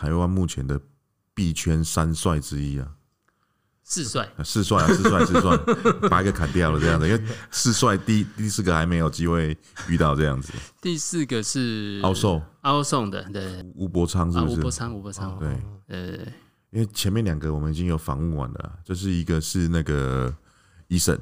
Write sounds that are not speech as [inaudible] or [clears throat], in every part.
台湾目前的币圈三帅之一啊。四帅，四帅啊，四帅，四帅，[laughs] 把一个砍掉了这样子，因为四帅第第四个还没有机会遇到这样子。第四个是凹送，凹送的，对，吴伯昌是不是？吴伯昌，吴伯昌，对，呃，因为前面两个我们已经有访问完了，就是一个是那个医生，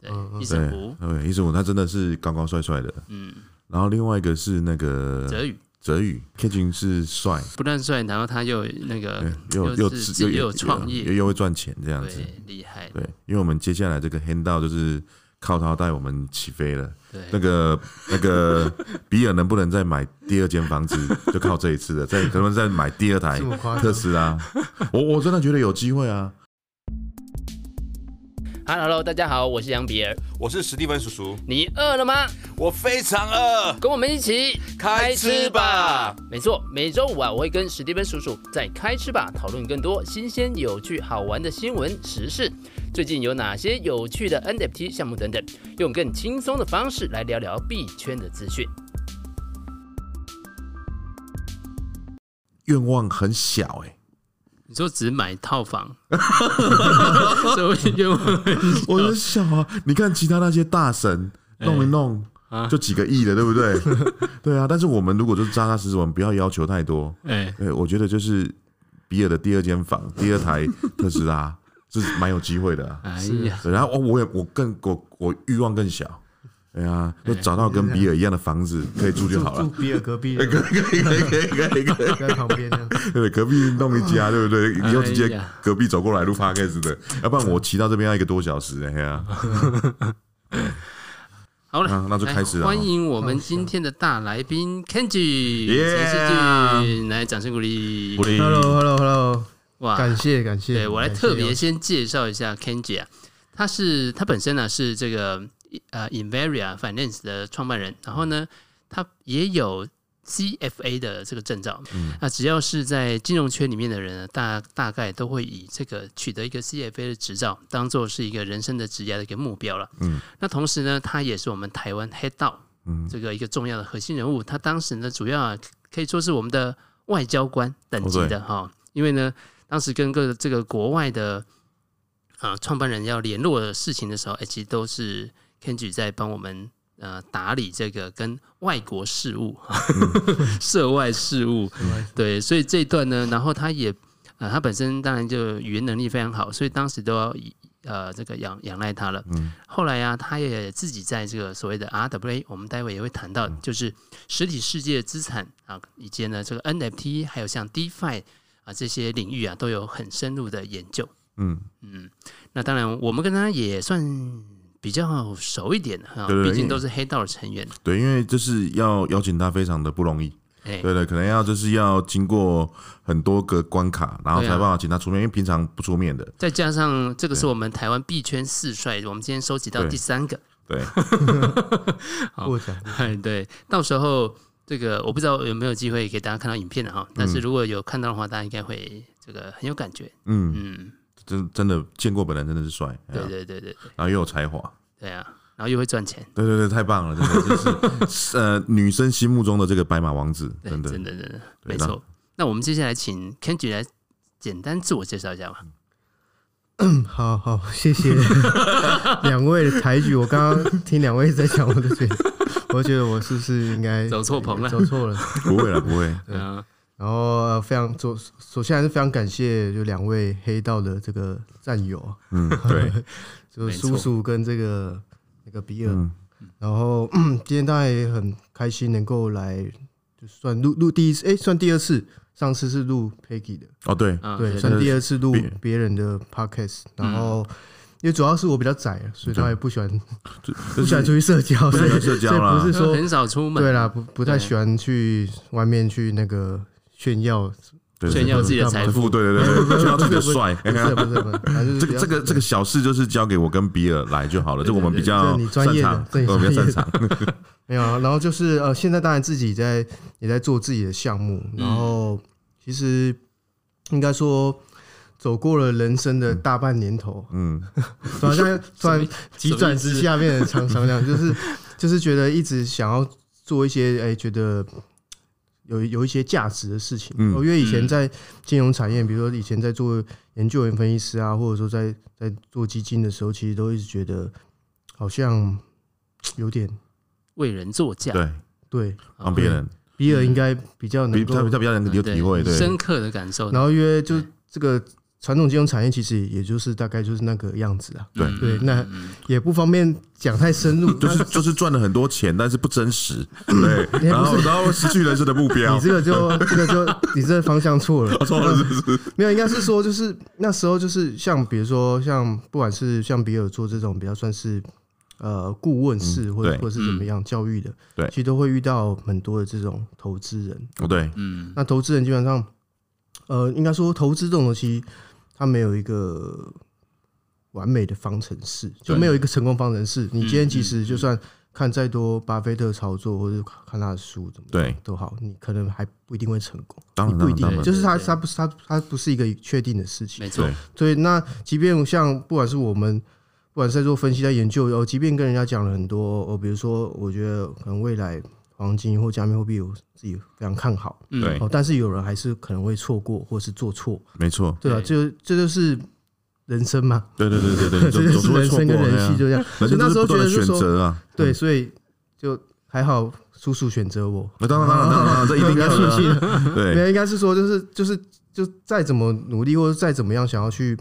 对，医生吴，对，医生吴，他真的是高高帅帅的，嗯，然后另外一个是那个泽宇。泽宇，Kenji 是帅，不但帅，然后他又那个又又又又有创业，又又会赚钱，这样子厉害。对，因为我们接下来这个 Handout 就是靠他带我们起飞了。对，那个那个 [laughs] 比尔能不能再买第二间房子，[laughs] 就靠这一次了。再可能再买第二台特斯拉，我我真的觉得有机会啊。Hello，大家好，我是杨比尔，我是史蒂芬叔叔。你饿了吗？我非常饿，跟我们一起开吃吧。没错，每周五啊，我会跟史蒂芬叔叔在开吃吧讨论更多新鲜、有趣、好玩的新闻时事。最近有哪些有趣的 NFT 项目等等，用更轻松的方式来聊聊币圈的资讯。愿望很小哎、欸。你说只买套房，所以愿。我就想啊，你看其他那些大神弄一弄，就几个亿的，对不对？[laughs] 对啊，但是我们如果就是扎扎实实，我们不要要求太多。哎，对，我觉得就是比尔的第二间房，第二台特斯拉 [laughs] 是蛮有机会的、啊。哎呀，然后我我也我更我我欲望更小。哎呀，就找到跟比尔一样的房子可以住就好了。[laughs] 住比尔隔壁，[laughs] 可以可以可以可以可以可以在旁边这样。对，隔壁弄一家，对不对？以后直接隔壁走过来录 podcast 的，要不然我骑到这边要一个多小时。哎呀，好了，那就开始了。欢迎我们今天的大来宾 Kenji，陈士峻，来掌声鼓励。Hello Hello Hello，哇，感谢感谢。对，我来特别先介绍一下 Kenji 啊，他是他本身呢是这个。呃，Invaria Finance 的创办人，然后呢，他也有 CFA 的这个证照。嗯，那只要是在金融圈里面的人呢，大大概都会以这个取得一个 CFA 的执照，当做是一个人生的职业的一个目标了。嗯，那同时呢，他也是我们台湾 Head DAO 这个一个重要的核心人物。他当时呢，主要啊可以说是我们的外交官等级的哈，因为呢，当时跟各这个国外的啊创办人要联络的事情的时候，哎，其实都是。Kenji 在帮我们呃打理这个跟外国事务、[laughs] 涉外事务，对，所以这一段呢，然后他也呃他本身当然就语言能力非常好，所以当时都要呃这个仰仰赖他了。嗯后来啊，他也自己在这个所谓的 RWA，我们待会也会谈到，就是实体世界资产啊，以及呢这个 NFT，还有像 DeFi 啊这些领域啊，都有很深入的研究。嗯嗯，那当然我们跟他也算。比较熟一点的哈，毕竟都是黑道的成员。对，因为就是要邀请他非常的不容易。对对，可能要就是要经过很多个关卡，然后才办法请他出面，因为平常不出面的。再加上这个是我们台湾币圈四帅，我们今天收集到第三个。对，[laughs] 过奖。对，到时候这个我不知道有没有机会给大家看到影片的哈，但是如果有看到的话，大家应该会这个很有感觉。嗯嗯。真真的见过本人，真的是帅。对对对对，然后又有才华。对啊，然后又会赚钱。对对对，太棒了，真的就是 [laughs] 呃，女生心目中的这个白马王子，真的真的真的没错。那我们接下来请 Kenji 来简单自我介绍一下吧。[coughs] 嗯，好好，谢谢 [laughs] 两位的抬举。我刚刚听两位在讲我的嘴，我觉得我是不是应该走错棚了？走错了？不会了，不会。对 [laughs] 啊。然后非常首首先还是非常感谢就两位黑道的这个战友，嗯，[laughs] 对，就叔叔跟这个那个比尔，嗯、然后 [clears throat] 今天当然也很开心能够来，就算录录第一次，哎，算第二次，上次是录 Peggy 的，哦，对，对，算第二次录别人的 Podcast，然后因为主要是我比较宅，所以他也不喜欢 [laughs] 不喜欢出去社交，所以社交不是说很少出门，对啦，不不太喜欢去外面去那个。炫耀，炫耀自己的财富，对对对，[laughs] 炫耀自己的帅。不是不是不是，这个这个这个小事就是交给我跟比尔来就好了，这我们比较专业，我比较擅长。[laughs] 没有，然后就是呃，现在当然自己在也在做自己的项目，然后其实应该说走过了人生的大半年头，嗯，好 [laughs] 像突然急转直下变成长长这样，就是就是觉得一直想要做一些哎觉得。有有一些价值的事情。因为以前在金融产业，比如说以前在做研究员分析师啊，或者说在在做基金的时候，其实都一直觉得好像有点为人作嫁。对对，帮别人，比尔应该比较能够，他比较能有体会，对，深刻的感受。然后因为就这个。传统金融产业其实也就是大概就是那个样子啊，对。对，那也不方便讲太深入，[laughs] 就是就是赚了很多钱，但是不真实，[laughs] 对，然后然后失去人生的目标，你这个就 [laughs] 这个就你这个方向错了，错了是不是？没有，应该是说就是那时候就是像比如说像不管是像比尔做这种比较算是呃顾问式或者或者是怎么样教育的，对，其实都会遇到很多的这种投资人，对，嗯，那投资人基本上呃应该说投资这种东西。它没有一个完美的方程式，就没有一个成功方程式。你今天其实就算看再多巴菲特操作，或者看他的书，怎么对都好，你可能还不一定会成功。当然，不一定，就是他他不是他他不是一个确定的事情。没错。所以那即便像不管是我们，不管是在做分析、在研究，哦，即便跟人家讲了很多，哦，比如说，我觉得可能未来。黄金或加密货币，我自己非常看好。对，但是有人还是可能会错过，或是做错。没错，对啊，就这就是人生嘛。对对对对对，[laughs] 这就是人生跟人性就这样。所以那时候觉得是说，对，所以就还好，叔叔选择我。当然当然当然，这一定要庆幸。[laughs] [laughs] 对，应该是说，就是就是就再怎么努力，或者再怎么样想要去，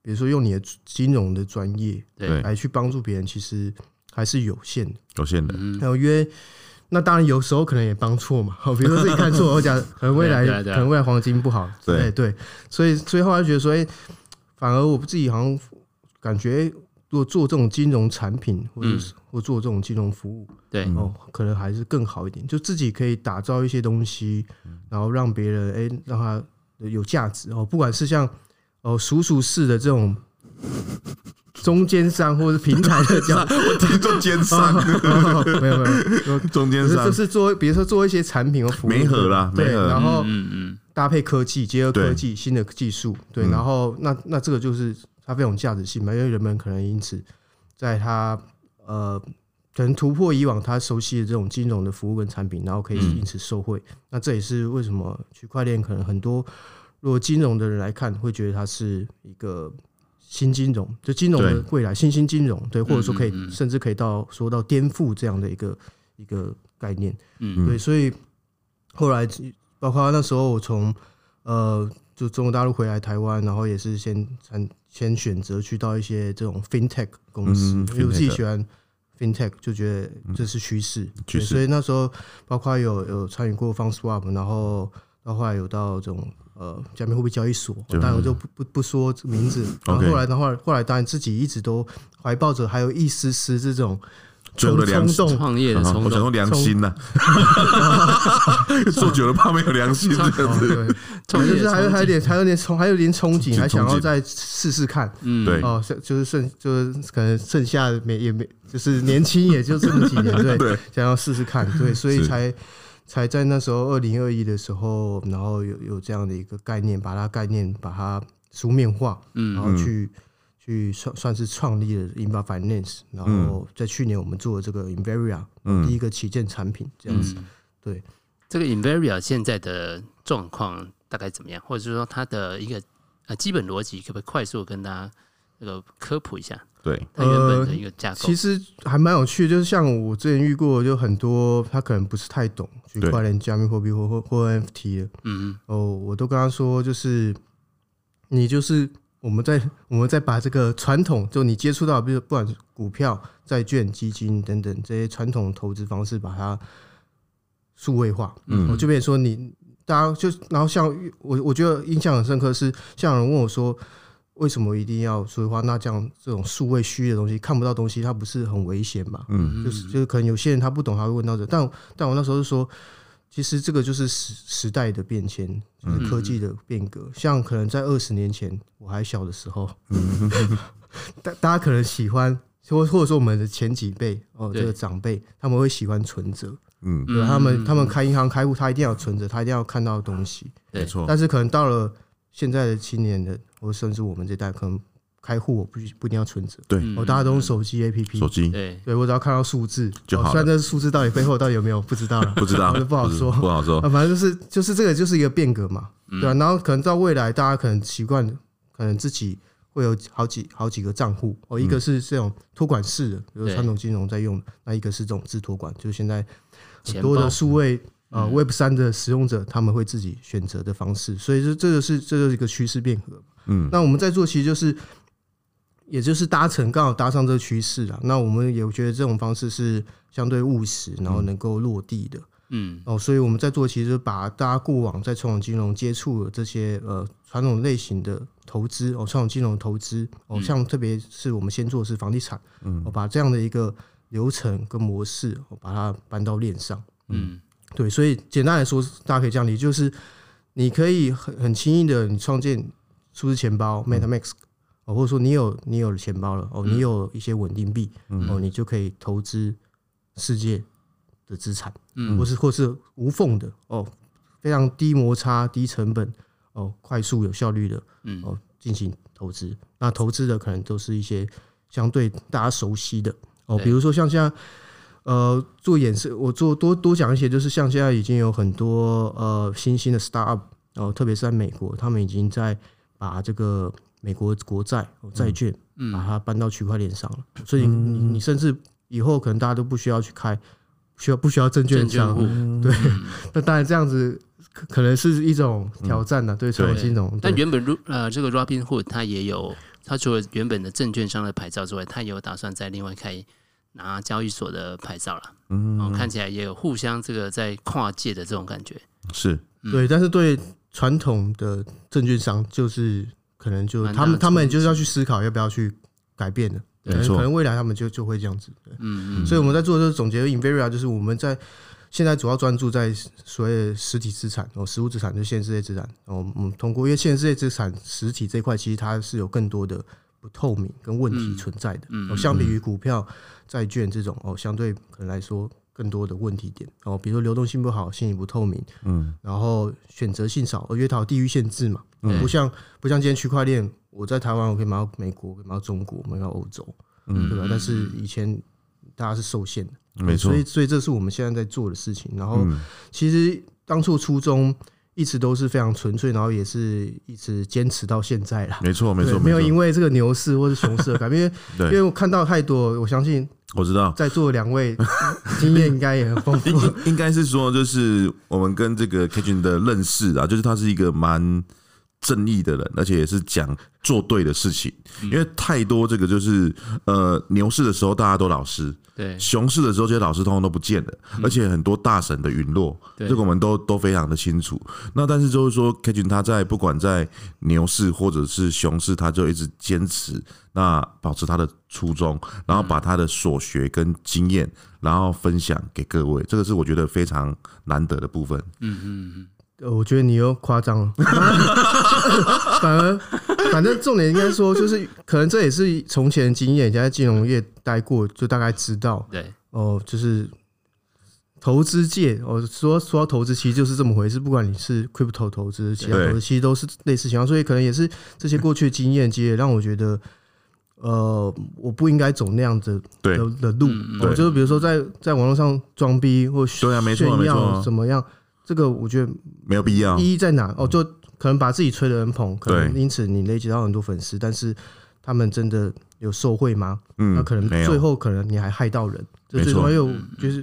比如说用你的金融的专业，对，来去帮助别人，其实还是有限的，有限的。还有约。那当然，有时候可能也帮错嘛。好，[laughs] 比如说自己看错，我讲可能未来可能未来黄金不好，对对，所以所以后来觉得说，哎，反而我自己好像感觉，如果做这种金融产品，或者是或做这种金融服务，对哦，可能还是更好一点。就自己可以打造一些东西，然后让别人哎让他有价值哦，不管是像哦叔叔式的这种。中间商或者平台的叫 [laughs] 我听中间商，没有没有，中间商。就是做，比如说做一些产品和服务，没合啦，对，然后嗯嗯，搭配科技，结合科技新的技术，对，然后那那这个就是它非常有价值性嘛，因为人们可能因此在它呃可能突破以往他熟悉的这种金融的服务跟产品，然后可以因此受惠。那这也是为什么区块链可能很多如果金融的人来看，会觉得它是一个。新金融，就金融的未来，新兴金融，对，或者说可以，甚至可以到说到颠覆这样的一个一个概念，嗯，对，所以后来包括那时候我从呃，就中国大陆回来台湾，然后也是先先先选择去到一些这种 FinTech 公司，因为我自己喜欢 FinTech，就觉得这是趋势，所以那时候包括有有参与过 FundSwap，然后到后来有到这种。呃，加密货币交易所，当然我就不不不说名字。然后后来的话，后来当然自己一直都怀抱着还有一丝丝这种冲动。创业的冲动，我想说良心呐，[laughs] 做久了怕没有良心 [laughs] 这样子。对，就是还有还有点还有点憧还有点憧憬，还想要再试试看。嗯，对。哦，就是剩就是可能剩下没也没就是年轻也就这么几年，对，[laughs] 想要试试看，对，所以才。才在那时候二零二一的时候，然后有有这样的一个概念，把它概念把它书面化，嗯，然后去去算算是创立了 Inva Finance，然后在去年我们做了这个 Invaria，第一个旗舰产品这样子。对，这个 Invaria 现在的状况大概怎么样？或者是说它的一个呃基本逻辑，可不可以快速跟大家这个科普一下？对，它原本的一个架构，其实还蛮有趣的。就是像我之前遇过，就很多他可能不是太懂区块链、加密货币或或或 NFT 的，嗯嗯哦，我都跟他说，就是你就是我们在 [laughs] 我们在把这个传统，就你接触到，比如不管是股票、债券、基金等等这些传统投资方式，把它数位化。嗯，我这边说你，大家就然后像我，我觉得印象很深刻是，像有人问我说。为什么一定要说的话？那这样这种数位虚的东西，看不到东西，它不是很危险嘛？嗯，就是就是可能有些人他不懂，他会问到这。但但我那时候是说，其实这个就是时时代的变迁，就是科技的变革。像可能在二十年前我还小的时候，[laughs] 大大家可能喜欢，或或者说我们的前几辈哦，这个长辈他们会喜欢存折，嗯，对，他们他们开银行开户，他一定要存折，他一定要看到东西，没错。但是可能到了现在的青年的。或甚至我们这代可能开户，我不不一定要存折。对，哦，大家都用手机 APP，手机，对，对我只要看到数字就好。虽然这数字到底背后到底有没有不知道。[laughs] 了，[laughs] 不知道，不好说，不好说。反正就是就是这个就是一个变革嘛，对吧？然后可能到未来，大家可能习惯，可能自己会有好几好几个账户。哦，一个是这种托管式的，比如传统金融在用，那一个是这种自托管，就是现在很多的数位。呃，Web 三的使用者他们会自己选择的方式，所以这这个是这就是一个趋势变革。嗯，那我们在做其实就是，也就是搭乘刚好搭上这个趋势啊。那我们也觉得这种方式是相对务实，然后能够落地的。嗯，哦，所以我们在做其实把大家过往在传统金融接触的这些呃传统类型的投资哦，传统金融投资哦，像特别是我们先做的是房地产，嗯，我把这样的一个流程跟模式，我把它搬到链上，嗯。对，所以简单来说，大家可以这样理解，就是你可以很很轻易的，你创建数字钱包 MetaMask，哦，或者说你有你有钱包了，哦，你有一些稳定币，哦，你就可以投资世界的资产，嗯，或是或是无缝的，哦，非常低摩擦、低成本，哦，快速有效率的，嗯，哦，进行投资。那投资的可能都是一些相对大家熟悉的，哦，比如说像现在。呃，做演示，我做多多讲一些，就是像现在已经有很多呃新兴的 startup，然后特别是在美国，他们已经在把这个美国国债债券，把它搬到区块链上了。所以你你甚至以后可能大家都不需要去开，需要不需要证券账户？对，[laughs] 那当然这样子可能是一种挑战呢，对传统金融。但原本如呃这个 Robinhood 它也有，它除了原本的证券商的牌照之外，它也有打算再另外开。拿交易所的牌照了，嗯，看起来也有互相这个在跨界的这种感觉，是对，但是对传统的证券商，就是可能就他们他们就是要去思考要不要去改变的，可能可能未来他们就就会这样子，嗯嗯，所以我们在做这个总结，Inveria 就是我们在现在主要专注在所谓实体资产哦，实物资产就现实类资产。哦，我们通过因为现实类资产实体这块其实它是有更多的。不透明跟问题存在的，哦，相比于股票、债券这种哦，相对可能来说更多的问题点。哦，比如说流动性不好、信息不透明，嗯，然后选择性少，而因为它有地域限制嘛，不像不像今天区块链，我在台湾我可以买到美国，可以买到中国，买到欧洲，嗯，对吧？但是以前大家是受限的，没错，所以所以这是我们现在在做的事情。然后其实当初初衷。一直都是非常纯粹，然后也是一直坚持到现在了。没错，没错，没有因为这个牛市或者熊市的改变，因为我看到太多，我相信我知道在座两位 [laughs] 经验应该也很丰富。应应该是说，就是我们跟这个 Catherine 的认识啊，就是他是一个蛮正义的人，而且也是讲做对的事情。因为太多这个就是呃牛市的时候大家都老实。对，熊市的时候，这些老师通通都不见了，而且很多大神的陨落，这个我们都都非常的清楚。那但是就是说，Catherine 他在不管在牛市或者是熊市，他就一直坚持，那保持他的初衷，然后把他的所学跟经验，然后分享给各位，这个是我觉得非常难得的部分。嗯嗯嗯。我觉得你又夸张了，[laughs] 反而，反正重点应该说，就是可能这也是从前经验，人家在金融业待过，就大概知道，对，哦，就是投资界，哦，说说到投资，其实就是这么回事。不管你是 crypto 投资，其他投资，其实都是类似情况。所以可能也是这些过去的经验，其实也让我觉得，呃，我不应该走那样子的的路。我就是比如说在在网络上装逼或炫耀怎么样。这个我觉得没有必要。意义在哪？哦，就可能把自己吹得很捧，可能因此你累积到很多粉丝，但是他们真的有受惠吗？嗯，那可能最后可能你还害到人。没错，还有就是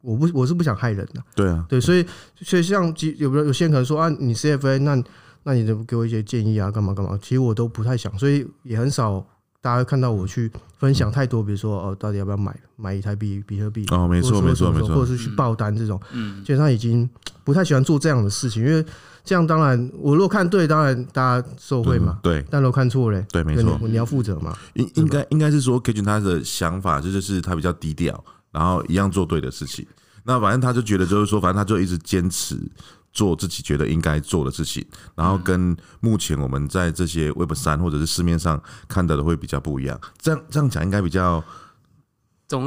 我不我是不想害人的。对啊，对，所以所以像有有有些人可能说啊，你 CFA 那那你就给我一些建议啊，干嘛干嘛？其实我都不太想，所以也很少。大家看到我去分享太多，比如说哦，到底要不要买买一台比比特币？哦，没错没错没错，或者是去爆单这种，嗯，基本上已经不太喜欢做这样的事情，因为这样当然我如果看对，当然大家受惠嘛，对。但如果看错嘞，对，没错，你要负责嘛。应应该应该是说，Catherine 他的想法这就是他比较低调，然后一样做对的事情。那反正他就觉得就是说，反正他就一直坚持。做自己觉得应该做的事情，然后跟目前我们在这些 Web 三或者是市面上看到的会比较不一样。这样这样讲应该比较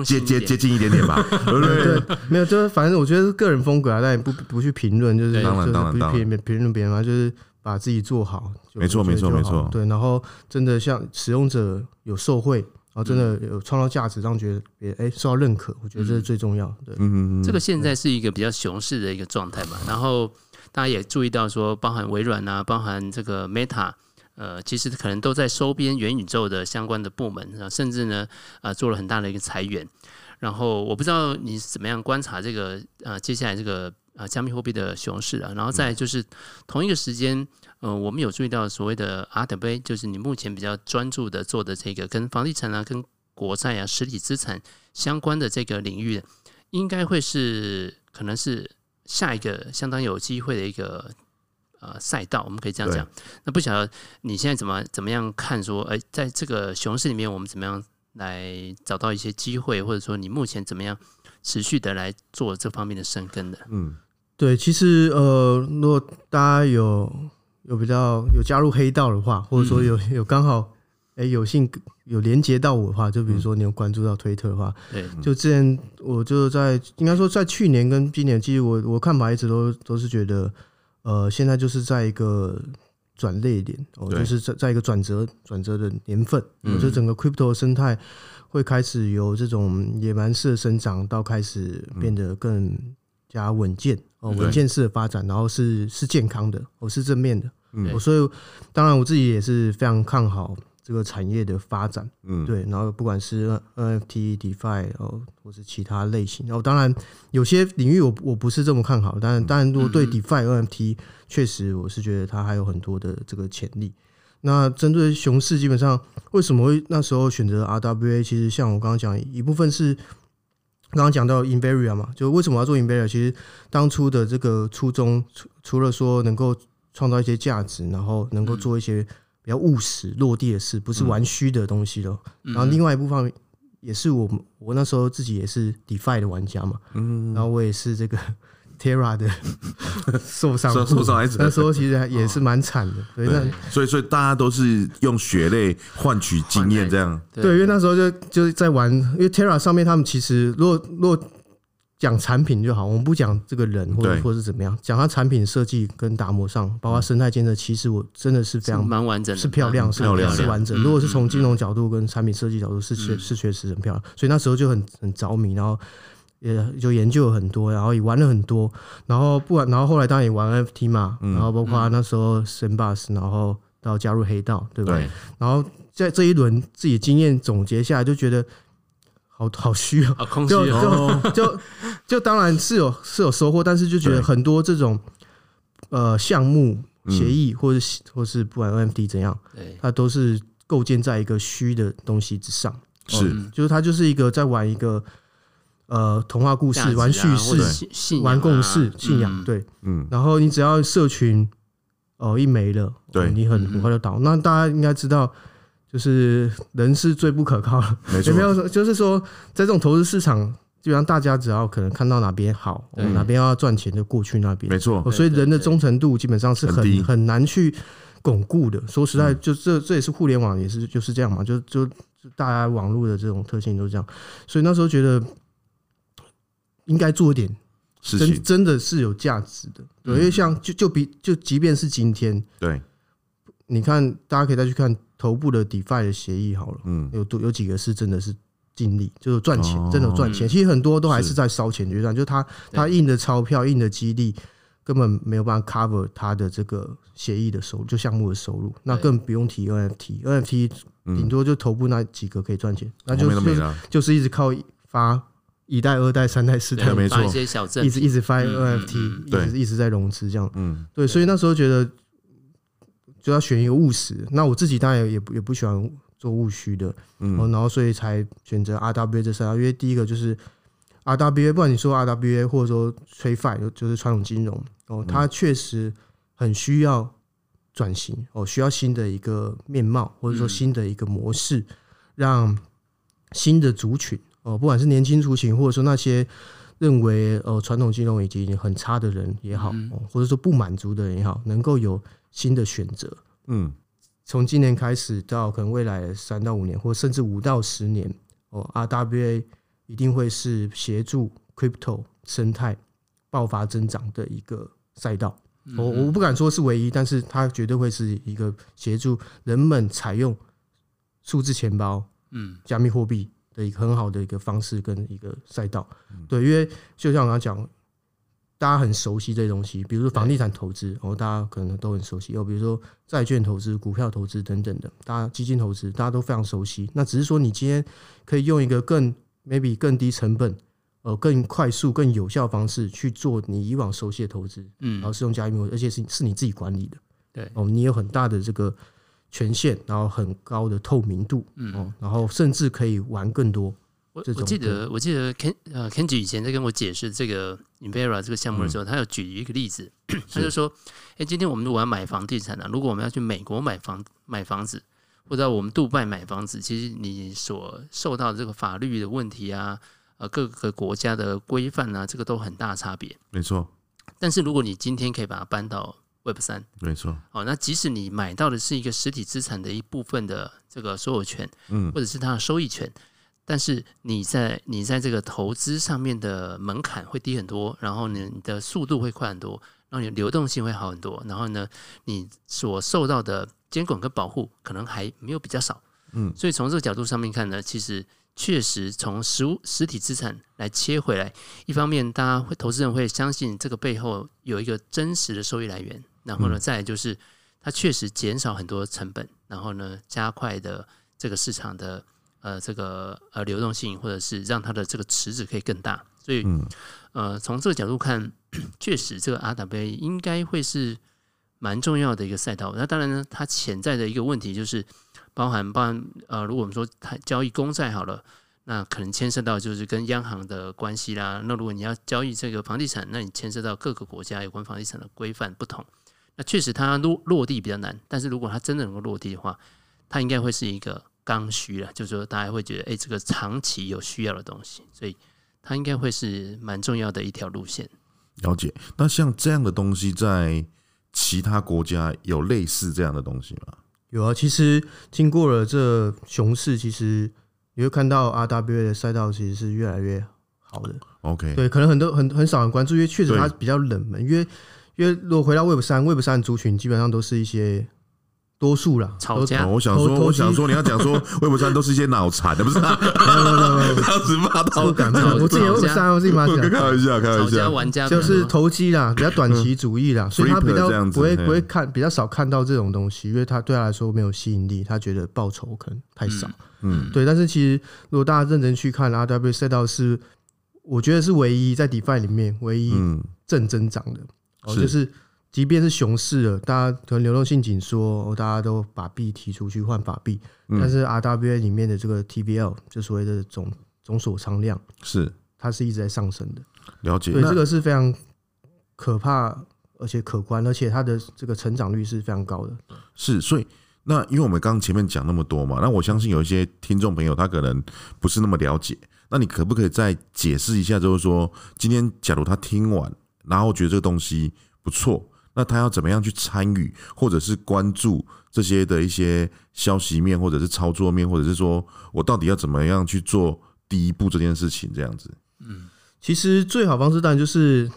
接接接近一点点吧？[laughs] 对对对，没有，就是反正我觉得是个人风格啊，但也不不去评论，就是当然当然当然评评论别人嘛，就是。把自己做好，没错没错没错，对，然后真的像使用者有受惠，然后真的有创造价值，让觉得别哎受到认可，我觉得这是最重要的。嗯嗯，这个现在是一个比较熊市的一个状态嘛，然后大家也注意到说，包含微软啊，包含这个 Meta，呃，其实可能都在收编元宇宙的相关的部门，甚至呢，呃，做了很大的一个裁员。然后我不知道你是怎么样观察这个呃接下来这个呃加密货币的熊市啊，然后再就是同一个时间，呃，我们有注意到所谓的 RWA，就是你目前比较专注的做的这个跟房地产啊、跟国债啊、实体资产相关的这个领域，应该会是可能是下一个相当有机会的一个呃赛道，我们可以这样讲。那不晓得你现在怎么怎么样看说，哎，在这个熊市里面，我们怎么样？来找到一些机会，或者说你目前怎么样持续的来做这方面的深耕的？嗯，对，其实呃，如果大家有有比较有加入黑道的话，或者说有有刚好哎有幸有连接到我的话，就比如说你有关注到推特的话，对，就之前我就在应该说在去年跟今年，其实我我看法一直都都是觉得，呃，现在就是在一个。转捩点哦，就是在在一个转折转折的年份，我觉得整个 crypto 生态会开始由这种野蛮式的生长到开始变得更加稳健哦，稳健式的发展，然后是是健康的，哦，是正面的，嗯，所以当然我自己也是非常看好。这个产业的发展，嗯，对，然后不管是 NFT、DeFi 哦，或是其他类型，然后当然有些领域我我不是这么看好，但当然如果对 DeFi、NFT 确实我是觉得它还有很多的这个潜力。那针对熊市，基本上为什么会那时候选择 RWA？其实像我刚刚讲，一部分是刚刚讲到 Invariant 嘛，就为什么要做 Invariant？其实当初的这个初衷，除除了说能够创造一些价值，然后能够做一些。比较务实落地的事，不是玩虚的东西了。然后另外一部分也是我我那时候自己也是 DeFi 的玩家嘛，嗯，然后我也是这个 Terra 的 [laughs] 受伤受伤孩子，那时候其实也是蛮惨的。对，所以所以大家都是用血泪换取经验这样。对，因为那时候就就是在玩，因为 Terra 上面他们其实如果如果。讲产品就好，我们不讲这个人或者或者是怎么样，讲它产品设计跟打磨上，包括生态建设，其实我真的是非常蛮完整的，是漂亮，是漂亮，是完整。如果是从金融角度跟产品设计角度，是确是确实很漂亮。所以那时候就很很着迷，然后也就研究了很多，然后也玩了很多，然后不管，然后后来当然也玩 NFT 嘛，然后包括那时候 Sandbox，然后到加入黑道，对不对？然后在这一轮自己经验总结下来，就觉得。好好虚啊，就 [laughs] 就就就当然是有是有收获，但是就觉得很多这种呃项目协议或者或是不管 NFT 怎样，它都是构建在一个虚的东西之上，是就是它就是一个在玩一个呃童话故事，玩叙事，玩共识信仰，对，嗯，然后你只要社群哦一没了，对。你很很快就倒，那大家应该知道。就是人是最不可靠的，没没有说，就是说，在这种投资市场，基本上大家只要可能看到哪边好，哪边要赚钱就过去那边，没错。所以人的忠诚度基本上是很很难去巩固的。说实在，就这这也是互联网也是就是这样嘛，就就大家网络的这种特性都是这样。所以那时候觉得应该做一点真真的是有价值的，对，因为像就就比就即便是今天，对，你看大家可以再去看。头部的 DeFi 的协议好了，嗯，有多有几个是真的是尽力，就是赚钱，真的赚钱。其实很多都还是在烧钱决算，就是他他印的钞票、印的激励根本没有办法 cover 他的这个协议的收入，就项目的收入。那更不用提 NFT，NFT 顶多就头部那几个可以赚钱，那就是就是一直靠发一代、二代、三代、四代，没错，一直一直发 NFT，一直一直在融资这样。嗯，对，所以那时候觉得。就要选一个务实，那我自己当然也不也不喜欢做务虚的，嗯，然后所以才选择 RWA 这三，因为第一个就是 RWA，不管你说 RWA 或者说 TradFi，就是传统金融。哦，它确实很需要转型。哦，需要新的一个面貌，或者说新的一个模式，让新的族群哦，不管是年轻族群，或者说那些认为呃传统金融已经很差的人也好，或者说不满足的人也好，能够有。新的选择，嗯，从今年开始到可能未来三到五年，或甚至五到十年，哦，RWA 一定会是协助 Crypto 生态爆发增长的一个赛道。我我不敢说是唯一，但是它绝对会是一个协助人们采用数字钱包、嗯，加密货币的一个很好的一个方式跟一个赛道。对，因为就像我刚刚讲。大家很熟悉这些东西，比如说房地产投资，然后，大家可能都很熟悉。又比如说债券投资、股票投资等等的，大家基金投资，大家都非常熟悉。那只是说，你今天可以用一个更 maybe 更低成本、呃更快速、更有效的方式去做你以往熟悉的投资，嗯，然后是用加密货币，而且是是你自己管理的，对，哦，你有很大的这个权限，然后很高的透明度，嗯，然后甚至可以玩更多。我我记得我记得 Ken 呃 Kenji 以前在跟我解释这个 Invera 这个项目的时候，他有举一个例子，[clears throat] 他就说：哎，今天我们如果要买房地产呢，如果我们要去美国买房买房子，或者我们杜拜买房子，其实你所受到的这个法律的问题啊，呃，各个国家的规范啊，这个都很大差别。没错。但是如果你今天可以把它搬到 Web 三，没错。哦，那即使你买到的是一个实体资产的一部分的这个所有权，嗯，或者是它的收益权。但是你在你在这个投资上面的门槛会低很多，然后呢，你的速度会快很多，然后你的流动性会好很多，然后呢，你所受到的监管跟保护可能还没有比较少，嗯，所以从这个角度上面看呢，其实确实从实物实体资产来切回来，一方面大家会投资人会相信这个背后有一个真实的收益来源，然后呢，再来就是它确实减少很多成本，然后呢，加快的这个市场的。呃，这个呃流动性，或者是让它的这个池子可以更大，所以，呃，从这个角度看，确实这个 RWA 应该会是蛮重要的一个赛道。那当然呢，它潜在的一个问题就是，包含包含呃，如果我们说它交易公债好了，那可能牵涉到就是跟央行的关系啦。那如果你要交易这个房地产，那你牵涉到各个国家有关房地产的规范不同。那确实它落落地比较难，但是如果它真的能够落地的话，它应该会是一个。刚需了，就是说大家会觉得，哎、欸，这个长期有需要的东西，所以它应该会是蛮重要的一条路线。了解。那像这样的东西，在其他国家有类似这样的东西吗？有啊，其实经过了这熊市，其实你会看到 RWA 的赛道其实是越来越好的。OK，对，可能很多很很少人关注，因为确实它比较冷门。因为因为如果回到 Web 三，Web 三族群基本上都是一些。多数啦，吵架。我想说，我想说，你要讲说 [laughs] Web 三都是一些脑残的，不是？没有没有没有，当时 [laughs] 骂到感冒。我自己 Web 三 [laughs] 我自己骂。开玩笑，开玩笑。玩家就是投机啦，比较短期主义啦，所以他比较不会不会看，比较少看到这种东西，因为他对他来说没有吸引力，他觉得报酬可能太少。嗯，对。但是其实如果大家认真去看，RWA 赛道是，我觉得是唯一在 DeFi 里面唯一正增长的哦，就是。即便是熊市了，大家可能流动性紧缩，大家都把币提出去换法币，但是 RWA 里面的这个 TVL 就所谓的总总锁仓量是它是一直在上升的。了解，对，这个是非常可怕而且可观，而且它的这个成长率是非常高的。是，所以那因为我们刚刚前面讲那么多嘛，那我相信有一些听众朋友他可能不是那么了解，那你可不可以再解释一下，就是说今天假如他听完，然后觉得这个东西不错。那他要怎么样去参与，或者是关注这些的一些消息面，或者是操作面，或者是说我到底要怎么样去做第一步这件事情？这样子，嗯，其实最好方式当然就是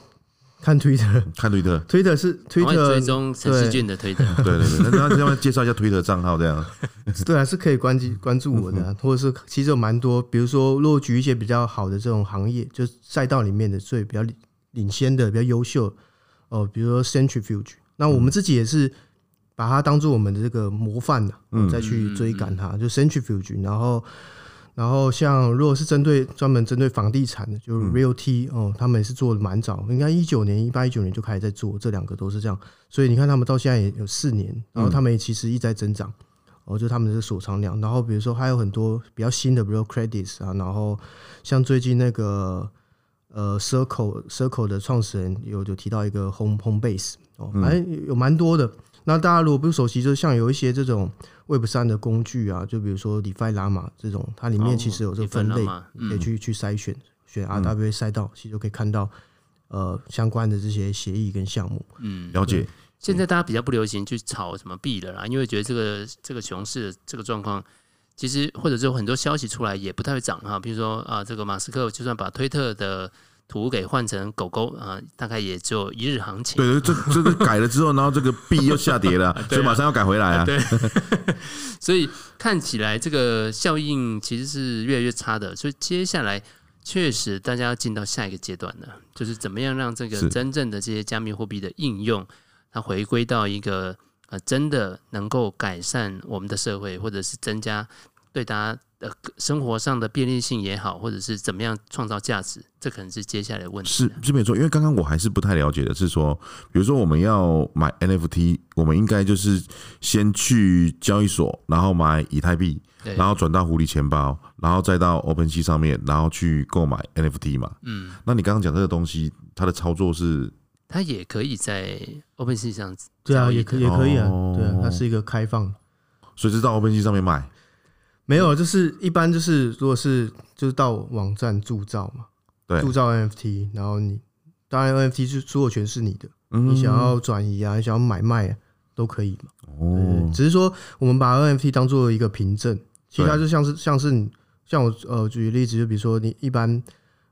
看推特，看推特，推特是推特追踪陈世俊的推特，对对对，那要不要介绍一下推特账号这样？[laughs] 对啊，是可以关注关注我的，啊，[laughs] 或者是其实有蛮多，比如说如果举一些比较好的这种行业，就赛道里面的最比较领先的、比较优秀。哦，比如说 Centrifuge，那我们自己也是把它当做我们的这个模范的，嗯，再去追赶它。就 Centrifuge，然后，然后像如果是针对专门针对房地产的，就是 Realty 哦，他们也是做的蛮早，应该一九年、一八、一九年就开始在做，这两个都是这样。所以你看他们到现在也有四年，然后他们也其实一直在增长。哦，就他们的锁仓量，然后比如说还有很多比较新的，比如说 Credits 啊，然后像最近那个。呃，Circle Circle 的创始人有有提到一个 Home Home Base 哦，反正有蛮多的。那大家如果不熟悉，就像有一些这种 Web 三的工具啊，就比如说 DeFi Llama 这种，它里面其实有这个分类，可以去去筛选选 RWA 赛道，其实就可以看到呃相关的这些协议跟项目。嗯，了解。现在大家比较不流行去炒什么币了啦，因为觉得这个这个熊市这个状况。其实，或者是有很多消息出来也不太会涨哈。比如说啊，这个马斯克就算把推特的图给换成狗狗啊，大概也只有一日行情。对，这这个改了之后，然后这个币又下跌了，[laughs] 所以马上要改回来啊。对，[laughs] 所以看起来这个效应其实是越来越差的。所以接下来确实大家要进到下一个阶段了，就是怎么样让这个真正的这些加密货币的应用，它回归到一个呃真的能够改善我们的社会，或者是增加对大家。呃，生活上的便利性也好，或者是怎么样创造价值，这可能是接下来的问题。是是没错，因为刚刚我还是不太了解的是说，比如说我们要买 NFT，我们应该就是先去交易所，然后买以太币，然后转到狐狸钱包，然后再到 OpenSea 上面，然后去购买 NFT 嘛。嗯，那你刚刚讲这个东西，它的操作是？它也可以在 OpenSea 上，对啊，也可也可以啊，对啊，它是一个开放，所以是到 OpenSea 上面卖。没有，就是一般就是，如果是就是到网站铸造嘛，对，铸造 NFT，然后你当然 NFT 是所有权是你的，你想要转移啊，你想要买卖啊，都可以嘛。哦，只是说我们把 NFT 当做一个凭证，其他就像是像是你像我呃举个例子，就比如说你一般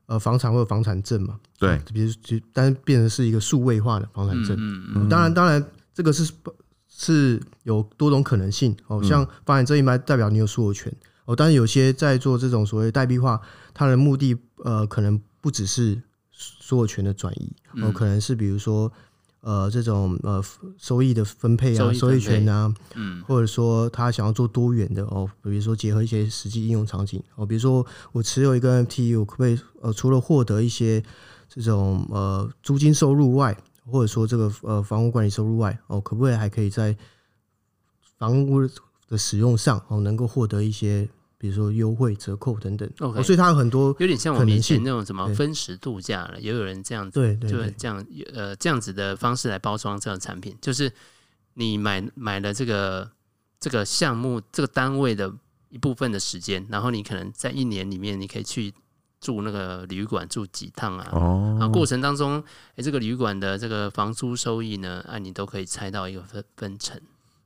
呃房产或者房产证嘛，对，比如就但是变成是一个数位化的房产证，当然当然这个是。是有多种可能性哦，像发展这一脉代表你有所有权哦，但是有些在做这种所谓代币化，它的目的呃可能不只是所有权的转移哦，可能是比如说呃这种呃收益的分配啊，收益权啊，嗯，或者说他想要做多元的哦，比如说结合一些实际应用场景哦，比如说我持有一个 NFT，我可不可以呃除了获得一些这种呃租金收入外，或者说这个呃房屋管理收入外哦，可不可以还可以在房屋的使用上哦，能够获得一些比如说优惠折扣等等。OK，所以它有很多有点像我们以前那种什么分时度假了，也有人这样子，对，就是这样呃这样子的方式来包装这种产品，就是你买买了这个这个项目这个单位的一部分的时间，然后你可能在一年里面你可以去。住那个旅馆住几趟啊？哦，啊，过程当中，哎、欸，这个旅馆的这个房租收益呢，啊，你都可以猜到一个分分成。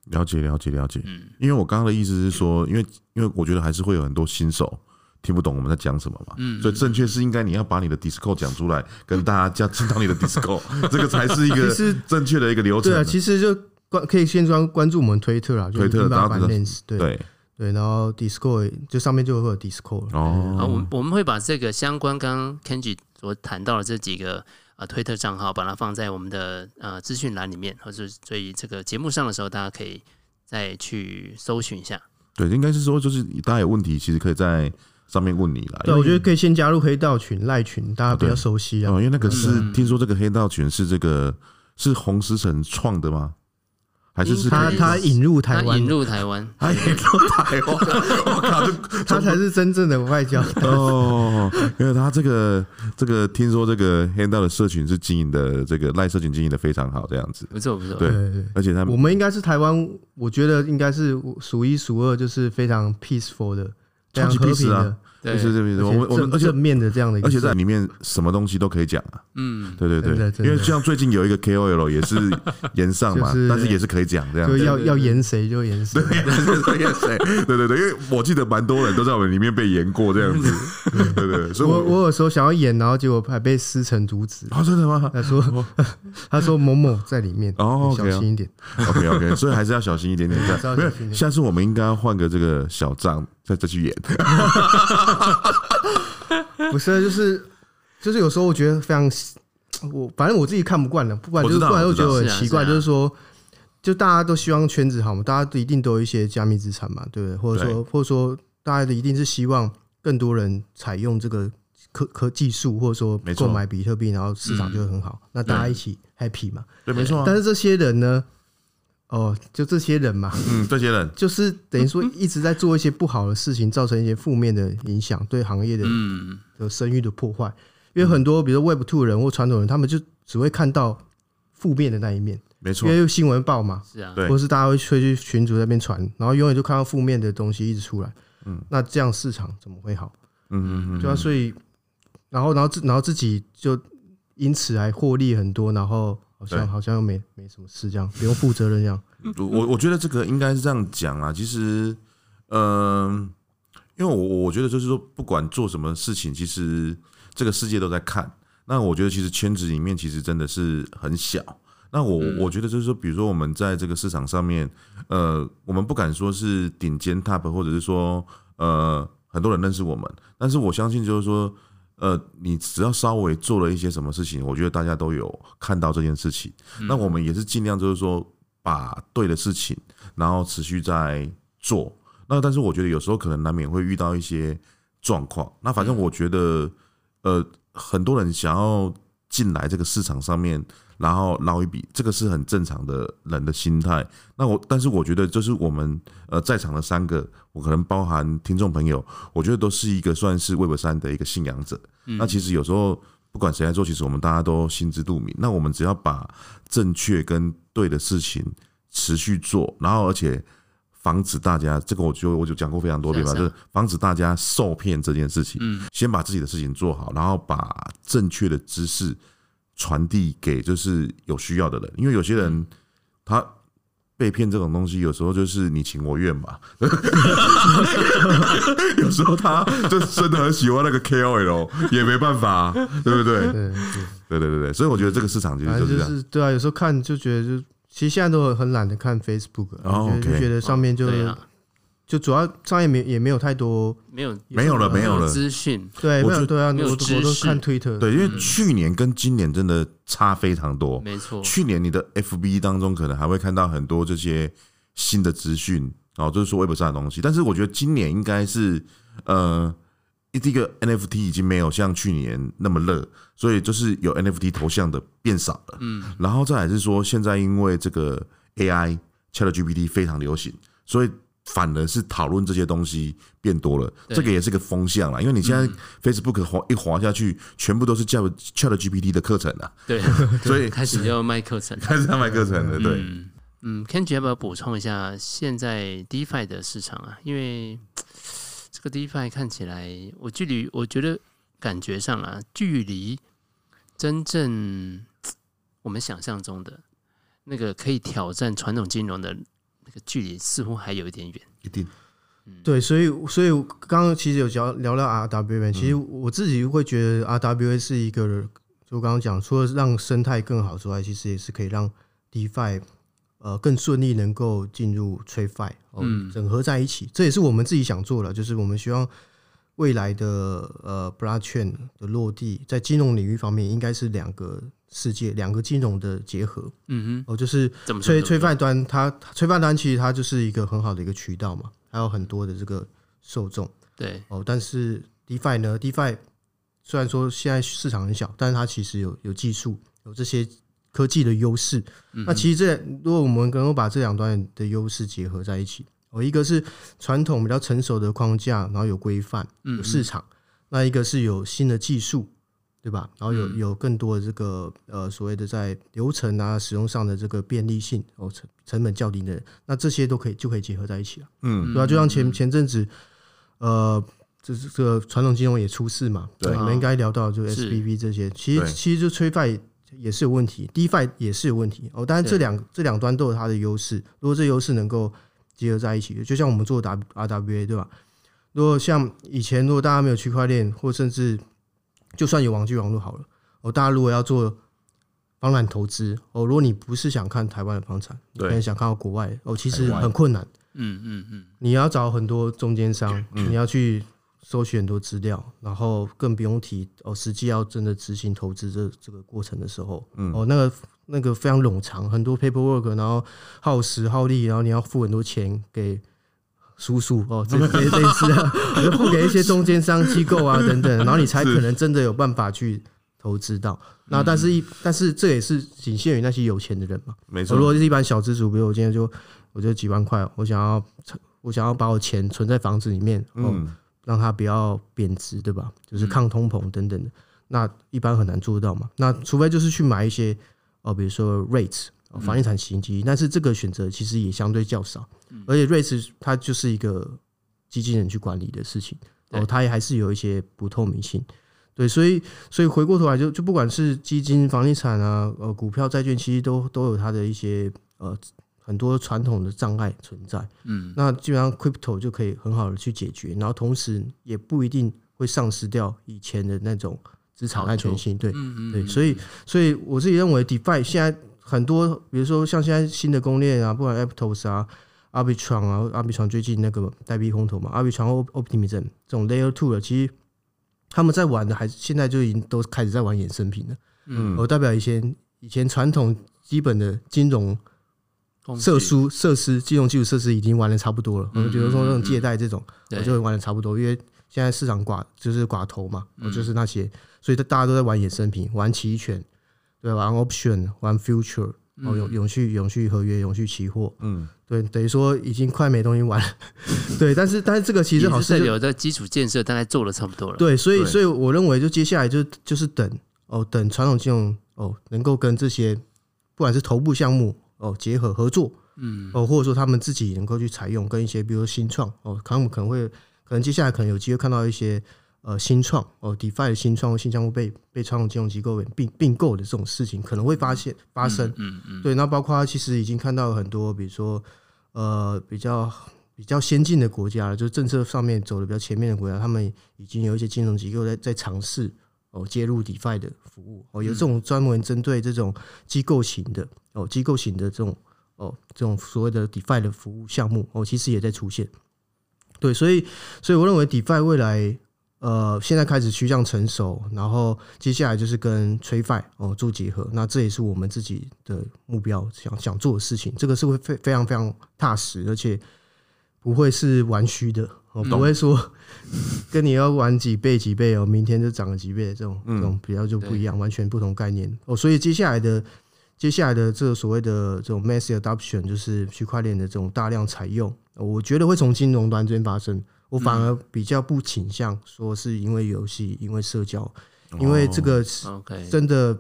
了解，了解，了解。嗯，因为我刚刚的意思是说，因为因为我觉得还是会有很多新手听不懂我们在讲什么嘛。嗯，所以正确是应该你要把你的 Discord 讲出来，跟大家讲知道你的 Discord，[laughs] 这个才是一个正确的一个流程。对啊，其实就关可以先关关注我们推特啦，推特然后对。对对，然后 Discord 就上面就会有 Discord 哦。啊，我们我们会把这个相关刚刚 Kenji 所谈到的这几个呃推特账号，把它放在我们的呃资讯栏里面，或者所以这个节目上的时候，大家可以再去搜寻一下。对，应该是说就是大家有问题，其实可以在上面问你来。对，我觉得可以先加入黑道群、赖群，大家比较熟悉啊。哦，因为那个是、嗯、听说这个黑道群是这个是洪石成创的吗？还是是他他引入台湾，引入台湾，他引入台湾，[laughs] 我靠，[laughs] 他才是真正的外交哦。因为他这个这个听说这个黑道的社群是经营的，这个赖社群经营的非常好，这样子不错不错。对，而且他们我们应该是台湾，我觉得应该是数一数二，就是非常 peaceful 的，非常和平的。对是这边，我们我们而且正面的这样的一个，而且在里面什么东西都可以讲啊。嗯，对对对，因为像最近有一个 KOL 也是延上嘛，[laughs] 但是也是可以讲这样。就要要延谁就延谁，对 [laughs] 对对对，因为我记得蛮多人都在我们里面被延过这样子。对对，所以我我有时候想要演，然后结果还被思成阻止。啊，真的吗？他说 [laughs] 他说某某在里面哦，小心一点。OK OK，所以还是要小心一点点。下次我们应该要换个这个小账。再再去演，[laughs] 不是，就是就是有时候我觉得非常，我反正我自己看不惯的，不管就是不然又觉得很奇怪，就是说，就大家都希望圈子好嘛，大家都一定都有一些加密资产嘛，对不对？或者说或者说大家的一定是希望更多人采用这个科科技术，或者说购买比特币，然后市场就会很好，那大家一起 happy 嘛，对，没错。但是这些人呢？哦，就这些人嘛，嗯，这些人。[laughs] 就是等于说一直在做一些不好的事情，造成一些负面的影响，对行业的的声誉的破坏。因为很多，比如说 Web Two 人或传统人，他们就只会看到负面的那一面，没错，因为新闻报嘛，是啊，对，或是大家会去群组那边传，然后永远就看到负面的东西一直出来，嗯，那这样市场怎么会好？嗯嗯嗯，对啊，所以，然后，然后自，然后自己就因此还获利很多，然后。好像好像又没没什么事，这样不用负责任这样。我我觉得这个应该是这样讲啊。其实，嗯，因为我我觉得就是说，不管做什么事情，其实这个世界都在看。那我觉得其实圈子里面其实真的是很小。那我我觉得就是说，比如说我们在这个市场上面，呃，我们不敢说是顶尖 top，或者是说呃很多人认识我们，但是我相信就是说，呃，你只要稍微做了一些什么事情，我觉得大家都有看到这件事情。那我们也是尽量就是说把对的事情，然后持续在做。那但是我觉得有时候可能难免会遇到一些状况。那反正我觉得，呃，很多人想要进来这个市场上面，然后捞一笔，这个是很正常的人的心态。那我但是我觉得，就是我们呃在场的三个，我可能包含听众朋友，我觉得都是一个算是 Web 三的一个信仰者。那其实有时候不管谁来做，其实我们大家都心知肚明。那我们只要把正确跟对的事情持续做，然后而且。防止大家，这个我就我就讲过非常多遍吧，就是防止大家受骗这件事情。嗯，先把自己的事情做好，然后把正确的知识传递给就是有需要的人。因为有些人他被骗这种东西，有时候就是你情我愿嘛。[laughs] 有时候他就真的很喜欢那个 KOL，也没办法，对不对？对对对对对，所以我觉得这个市场其实就是这样。对啊，有时候看就觉得就。其实现在都很懒得看 Facebook，就觉得上面就就主要商业没也没有太多没有没有了没有了资讯，对，没有对啊，我我都看 Twitter，对，因为去年跟今年真的差非常多，没错。去年你的 FB 当中可能还会看到很多这些新的资讯，哦，就是说 Web 上的东西，但是我觉得今年应该是呃。第一个 NFT 已经没有像去年那么热，所以就是有 NFT 头像的变少了。嗯，然后再来是说，现在因为这个 AI ChatGPT 非常流行，所以反而是讨论这些东西变多了。这个也是个风向啦，因为你现在 Facebook 滑一滑下去，全部都是叫 ChatGPT 的课程啊。对，[laughs] 所以开始要卖课程，[laughs] 开始要卖课程了。对，嗯，Kenji 要不要补充一下现在 DeFi 的市场啊？因为这个 DeFi 看起来，我距离我觉得感觉上啊，距离真正我们想象中的那个可以挑战传统金融的那个距离，似乎还有一点远。一定，对，所以，所以刚刚其实有聊聊到 RWA，其实我自己会觉得 RWA 是一个，就刚刚讲，除了让生态更好之外，其实也是可以让 DeFi。呃，更顺利能够进入 TradFi，嗯，整合在一起，这也是我们自己想做的，就是我们希望未来的呃 Blockchain 的落地，在金融领域方面，应该是两个世界、两个金融的结合。嗯哼，哦，就是催 TradFi 端，它 TradFi 端其实它就是一个很好的一个渠道嘛，还有很多的这个受众。对，哦，但是 DeFi 呢，DeFi 虽然说现在市场很小，但是它其实有有技术，有这些。科技的优势，那其实这如果我们能够把这两端的优势结合在一起，哦，一个是传统比较成熟的框架，然后有规范、有市场；那一个是有新的技术，对吧？然后有有更多的这个呃所谓的在流程啊使用上的这个便利性哦，成成本较低的，那这些都可以就可以结合在一起了。嗯，对吧？就像前前阵子，呃，这是这个传统金融也出事嘛，对，你们应该聊到就 SBB 这些，其实其实就催发。也是有问题，DeFi 也是有问题哦。当然，这两这两端都有它的优势。如果这优势能够结合在一起，就像我们做 W RWA 对吧？如果像以前，如果大家没有区块链，或甚至就算有网际网络好了，哦，大家如果要做房产投资哦，如果你不是想看台湾的房产，可能想看到国外哦，其实很困难。嗯嗯嗯，你要找很多中间商，你要去。搜取很多资料，然后更不用提哦，实际要真的执行投资这这个过程的时候，嗯，哦，那个那个非常冗长，很多 paperwork，然后耗时耗力，然后你要付很多钱给叔叔哦，这些类似的，我就 [laughs] 付给一些中间商机构啊等等，然后你才可能真的有办法去投资到。那但是一但是这也是仅限于那些有钱的人嘛，没错。如果是一般小资主，比如我今天就我就几万块，我想要我想要把我钱存在房子里面，嗯。让它不要贬值，对吧？就是抗通膨等等的，那一般很难做到嘛。那除非就是去买一些哦，比如说 REITs 房地产型基金，但是这个选择其实也相对较少。而且 REITs 它就是一个基金人去管理的事情，哦，它也还是有一些不透明性。对，所以所以回过头来就就不管是基金、房地产啊，呃，股票、债券，其实都都有它的一些呃。很多传统的障碍存在，嗯，那基本上 crypto 就可以很好的去解决，然后同时也不一定会丧失掉以前的那种资产安全性。对，对，所以所以我自己认为，DeFi 现在很多，比如说像现在新的公链啊，不管 Aptos 啊、Arbitrum 啊、Arbitrum 最近那个代币空投嘛，Arbitrum Optimism 这种 Layer Two 的，其实他们在玩的还是现在就已经都开始在玩衍生品了。嗯，我代表以前以前传统基本的金融。设施设施金融基础设施已经玩的差不多了，嗯，比如说那种借贷这种，我就会玩的差不多，因为现在市场寡就是寡头嘛，就是那些，所以大家都在玩衍生品，玩期权，对，玩 option，玩 future，哦，永永续永续合约，永续期货，嗯，对，等于说已经快没东西玩了，[laughs] 对，但是但是这个其实好像有的基础建设大概做的差不多了，对，所以所以我认为就接下来就就是等哦，等传统金融哦能够跟这些不管是头部项目。哦，结合合作，嗯，哦，或者说他们自己能够去采用，跟一些比如说新创，哦，他们可能会，可能接下来可能有机会看到一些呃新创，哦，DeFi 的新创或新项目被被传统金融机构并并购的这种事情，可能会发现发生，嗯嗯，嗯，对，那包括其实已经看到很多，比如说呃比较比较先进的国家，就是政策上面走的比较前面的国家，他们已经有一些金融机构在在尝试。哦，接入 DeFi 的服务哦，有这种专门针对这种机构型的哦，机构型的这种哦，这种所谓的 DeFi 的服务项目哦，其实也在出现。对，所以，所以我认为 DeFi 未来呃，现在开始趋向成熟，然后接下来就是跟 TradFi 哦做结合，那这也是我们自己的目标，想想做的事情。这个是会非非常非常踏实，而且不会是玩虚的。我不会说跟你要玩几倍几倍哦，明天就涨了几倍这种这种比较就不一样，完全不同概念哦。所以接下来的接下来的这个所谓的这种 mass adoption，就是区块链的这种大量采用，我觉得会从金融端这边发生。我反而比较不倾向说是因为游戏，因为社交，因为这个真的，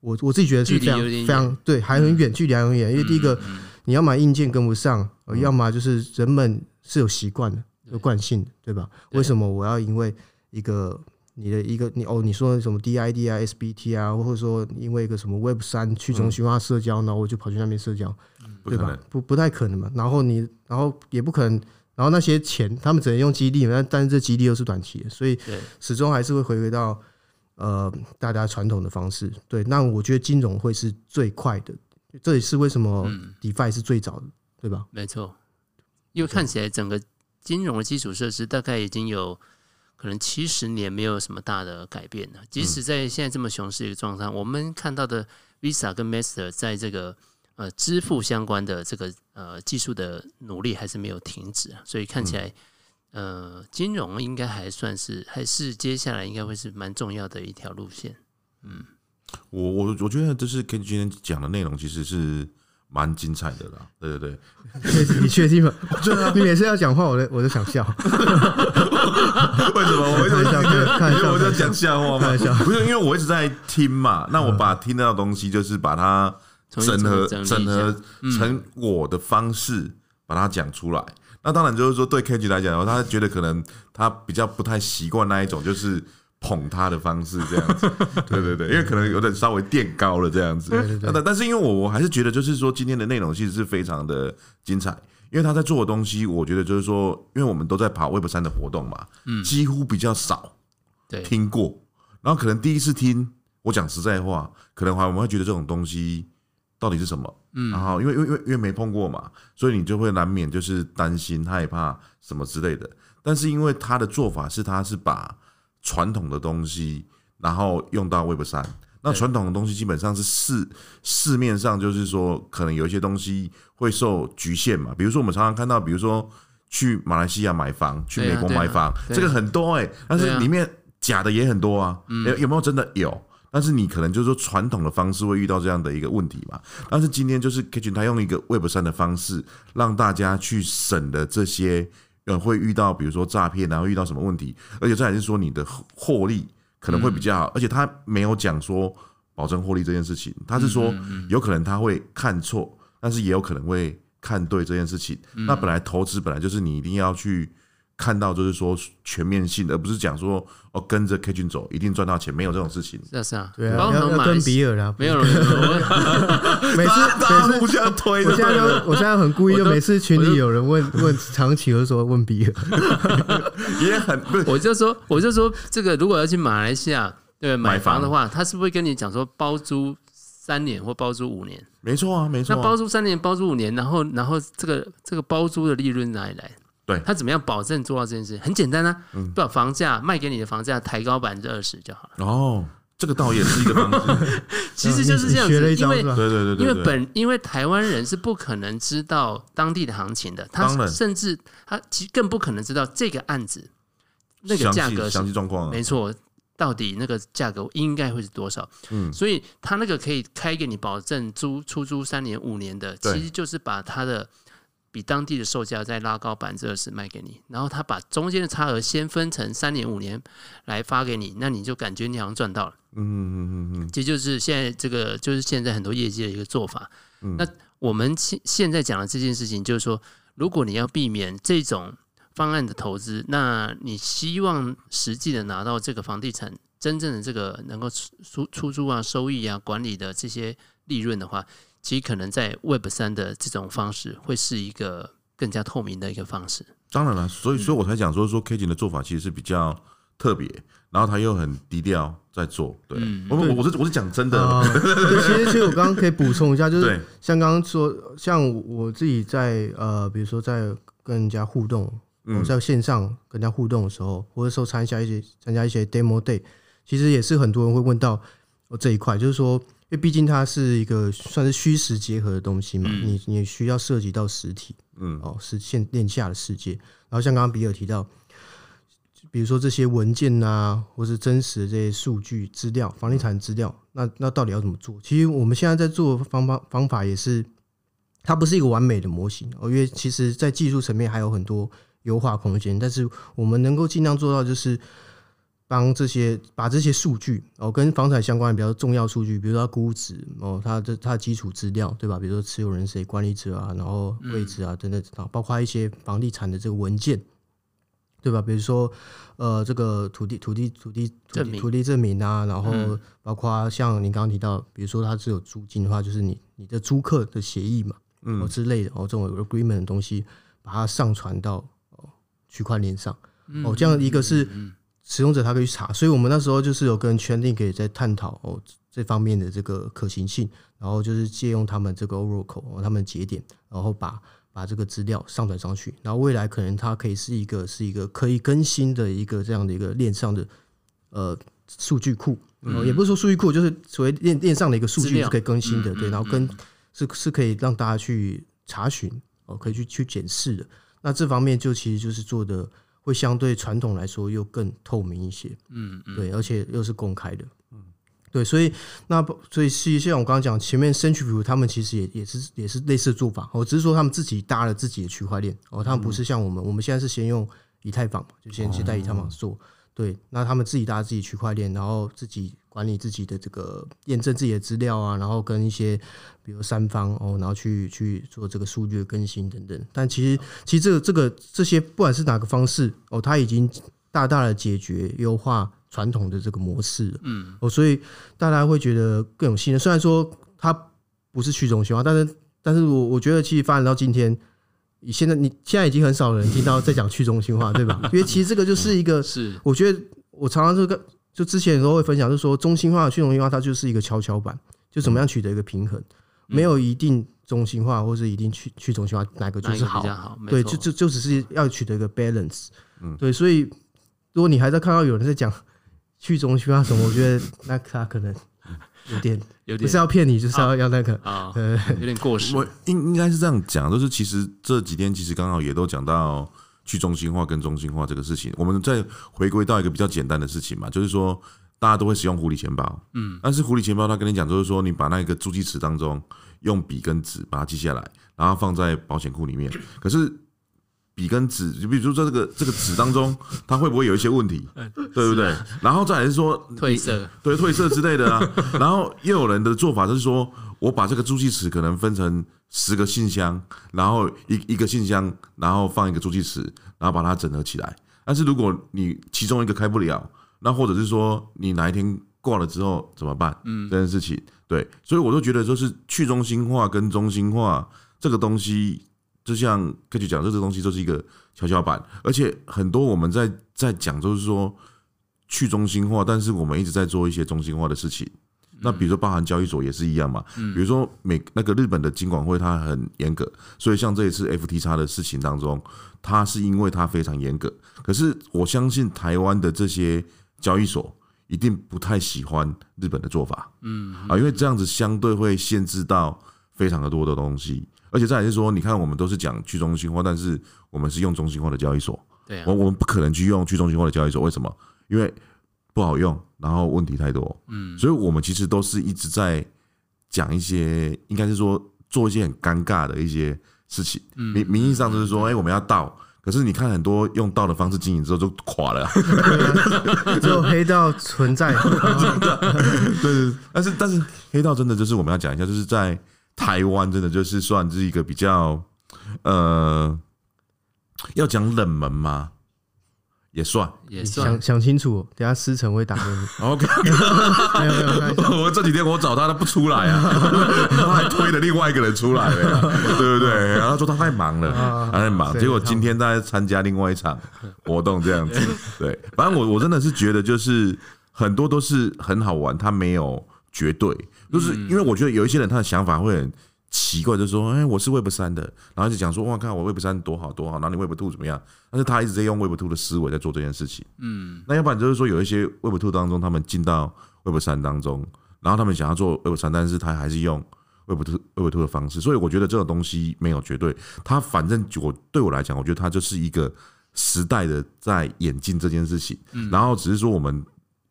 我我自己觉得是非常非常对，还很远，距离还很远。因为第一个你要买硬件跟不上，要么就是人们是有习惯的。有惯性的，对吧？为什么我要因为一个你的一个你哦，你说什么 DID 啊、SBT 啊，或者说因为一个什么 Web 三去中心化社交，然后我就跑去那边社交，对吧？不不太可能嘛。然后你，然后也不可能，然后那些钱他们只能用激励，但但是这激励又是短期的，所以始终还是会回归到呃大家传统的方式。对，那我觉得金融会是最快的，这也是为什么 DeFi 是最早的，对吧？没错，因为看起来整个。金融的基础设施大概已经有可能七十年没有什么大的改变了。即使在现在这么熊市的一个状态，我们看到的 Visa 跟 Master 在这个呃支付相关的这个呃技术的努力还是没有停止，所以看起来呃金融应该还算是还是接下来应该会是蛮重要的一条路线。嗯，我我我觉得就是跟今天讲的内容其实是。蛮精彩的啦，对对对，[laughs] 你确定吗？对 [laughs] 啊你每次要讲话，我都我都想笑。[laughs] 为什么？我为什么想看？因为我在讲笑话嘛。不是，因为我一直在听嘛。那我把听到的东西，就是把它整合、整合成我的方式，把它讲出来。那当然就是说，对 KG 来讲，他觉得可能他比较不太习惯那一种，就是。捧他的方式这样子，[laughs] 对对对，因为可能有点稍微垫高了这样子，但但是因为我我还是觉得就是说今天的内容其实是非常的精彩，因为他在做的东西，我觉得就是说，因为我们都在跑 Web 三的活动嘛，嗯，几乎比较少听过，然后可能第一次听，我讲实在话，可能还我们会觉得这种东西到底是什么，嗯，然后因为因为因为因为没碰过嘛，所以你就会难免就是担心害怕什么之类的，但是因为他的做法是他是把传统的东西，然后用到 Web 三，那传统的东西基本上是市市面上就是说，可能有一些东西会受局限嘛。比如说我们常常看到，比如说去马来西亚买房，去美国买房，这个很多哎，但是里面假的也很多啊。有有没有真的？有？但是你可能就是说传统的方式会遇到这样的一个问题嘛。但是今天就是 Kitchen 他用一个 Web 三的方式，让大家去省的这些。呃，会遇到比如说诈骗，然后遇到什么问题，而且这还是说你的获利可能会比较好，而且他没有讲说保证获利这件事情，他是说有可能他会看错，但是也有可能会看对这件事情。那本来投资本来就是你一定要去。看到就是说全面性的，而不是讲说哦跟着 K 君走一定赚到钱，没有这种事情。是啊是啊，对啊，要要跟比尔啦，没有人。[laughs] 每次每次互相推，我现在我现在很故意，就每次群里有人问 [laughs] 问长期，我就说问比尔，[laughs] 也很不是，我就说我就说这个如果要去马来西亚对，买房的话，他是不是跟你讲说包租三年或包租五年？没错啊，没错。那包租三年、包租五年，然后然后这个这个包租的利润哪里来？对，他怎么样保证做到这件事？很简单啊，把房价卖给你的房价抬高百分之二十就好了。哦。这个倒也是一个方式，[laughs] 其实就是这样子，因为对对对，因为本因为台湾人是不可能知道当地的行情的，他甚至他其实更不可能知道这个案子那个价格详细状况，没错，到底那个价格应该会是多少？嗯，所以他那个可以开给你保证租出租三年五年的，其实就是把他的。比当地的售价再拉高百分之二十卖给你，然后他把中间的差额先分成三年五年来发给你，那你就感觉你好像赚到了。嗯嗯嗯嗯，这就是现在这个就是现在很多业界的一个做法。嗯、那我们现现在讲的这件事情，就是说，如果你要避免这种方案的投资，那你希望实际的拿到这个房地产真正的这个能够出出租啊、收益啊、管理的这些利润的话。其实可能在 Web 三的这种方式会是一个更加透明的一个方式。当然了，所以所以我才讲说说 K 景的做法其实是比较特别，然后他又很低调在做。对，我我我是我是讲真的。其实其实我刚刚可以补充一下，就是像刚刚说，像我自己在呃，比如说在跟人家互动，我在线上跟人家互动的时候，或者说参加一些参加一些 Demo Day，其实也是很多人会问到我这一块，就是说。因为毕竟它是一个算是虚实结合的东西嘛，你你需要涉及到实体，嗯，哦，实现链下的世界。然后像刚刚比尔提到，比如说这些文件啊，或是真实的这些数据资料、房地产资料，那那到底要怎么做？其实我们现在在做方法方法也是，它不是一个完美的模型哦，因为其实在技术层面还有很多优化空间，但是我们能够尽量做到就是。帮这些把这些数据哦，跟房产相关的比较重要数据，比如说它估值哦，它的它的基础资料对吧？比如说持有人谁、管理者啊，然后位置啊等等啊，包括一些房地产的这个文件，对吧？比如说呃，这个土地土地土地土地土地证明啊，然后包括像您刚刚提到，比如说它是有租金的话，就是你你的租客的协议嘛，嗯，之类的哦，这种 agreement 的东西，把它上传到哦区块链上哦，这样一个是。使用者他可以去查，所以我们那时候就是有跟 Chainlink 也在探讨哦这方面的这个可行性，然后就是借用他们这个 Oracle 哦他们节点，然后把把这个资料上传上去，然后未来可能它可以是一个是一个可以更新的一个这样的一个链上的呃数据库，哦也不是说数据库，就是所谓链链上的一个数据是可以更新的，对，然后跟是是可以让大家去查询哦，可以去去检视的，那这方面就其实就是做的。会相对传统来说又更透明一些，嗯，对，而且又是公开的，嗯，对，所以那所以是像我刚刚讲前面 Centrifuge 他们其实也也是也是类似的做法，我只是说他们自己搭了自己的区块链，哦，他们不是像我们，我们现在是先用以太坊，就先先在以太坊做。对，那他们自己搭自己区块链，然后自己管理自己的这个验证自己的资料啊，然后跟一些比如三方哦，然后去去做这个数据的更新等等。但其实其实这个这个这些不管是哪个方式哦，它已经大大的解决优化传统的这个模式了。嗯，哦，所以大家会觉得更有信任。虽然说它不是去中心化，但是但是我我觉得其实发展到今天。你现在你现在已经很少人听到在讲去中心化，对吧？[laughs] 因为其实这个就是一个，是我觉得我常常这个就之前的时候会分享，就是说中心化、去中心化，它就是一个跷跷板，就怎么样取得一个平衡，没有一定中心化或是一定去去中心化，哪个就是好？对，就就就只是要取得一个 balance。嗯，对，所以如果你还在看到有人在讲去中心化什么，我觉得那他可能。有点，有点不是要骗你，就是要要那个啊，[laughs] 有点过时。我应应该是这样讲，就是其实这几天其实刚好也都讲到去中心化跟中心化这个事情。我们再回归到一个比较简单的事情嘛，就是说大家都会使用狐狸钱包，嗯，但是狐狸钱包他跟你讲，就是说你把那个助记词当中用笔跟纸把它记下来，然后放在保险库里面，可是。笔跟纸，就比如说在这个这个纸当中，它会不会有一些问题，对不对？然后再来是说 [laughs] 褪色，对褪色之类的啊。然后又有人的做法就是说，我把这个助记词可能分成十个信箱，然后一一个信箱，然后放一个助记词，然后把它整合起来。但是如果你其中一个开不了，那或者是说你哪一天挂了之后怎么办？嗯，这件事情，对，所以我都觉得就是去中心化跟中心化这个东西。就像科技讲，这个东西就是一个跷跷板，而且很多我们在在讲，就是说去中心化，但是我们一直在做一些中心化的事情。那比如说，包含交易所也是一样嘛。比如说，美那个日本的金管会它很严格，所以像这一次 FTX 的事情当中，它是因为它非常严格。可是我相信台湾的这些交易所一定不太喜欢日本的做法。嗯啊，因为这样子相对会限制到非常的多的东西，而且再来是说，你看我们都是讲去中心化，但是我们是用中心化的交易所。对，我我们不可能去用去中心化的交易所，为什么？因为不好用，然后问题太多，嗯，所以我们其实都是一直在讲一些，应该是说做一些很尴尬的一些事情。名名义上就是说，哎，我们要道，可是你看很多用道的方式经营之后就垮了，只有黑道存在。[laughs] 对，但是但是黑道真的就是我们要讲一下，就是在台湾真的就是算是一个比较呃。要讲冷门吗？也算，也算。想想清楚，等下思成会打给你。[laughs] OK，没有没有，我这几天我找他，他不出来啊，他还推了另外一个人出来了，对不对？然后他说他太忙了，他太忙。结果今天在参加另外一场活动，这样子。[laughs] 对，反正我我真的是觉得，就是很多都是很好玩，他没有绝对，就是因为我觉得有一些人他的想法会很。奇怪，就是说，哎，我是 Web 三的，然后就讲说，哇，看我 Web 三多好多好，然后你 Web two 怎么样？但是他一直在用 Web two 的思维在做这件事情。嗯，那要不然就是说，有一些 Web two 当中，他们进到 Web 三当中，然后他们想要做 Web 三，但是他还是用 Web two Web two 的方式。所以我觉得这种东西没有绝对，它反正我对我来讲，我觉得它就是一个时代的在演进这件事情。嗯然后只是说我们。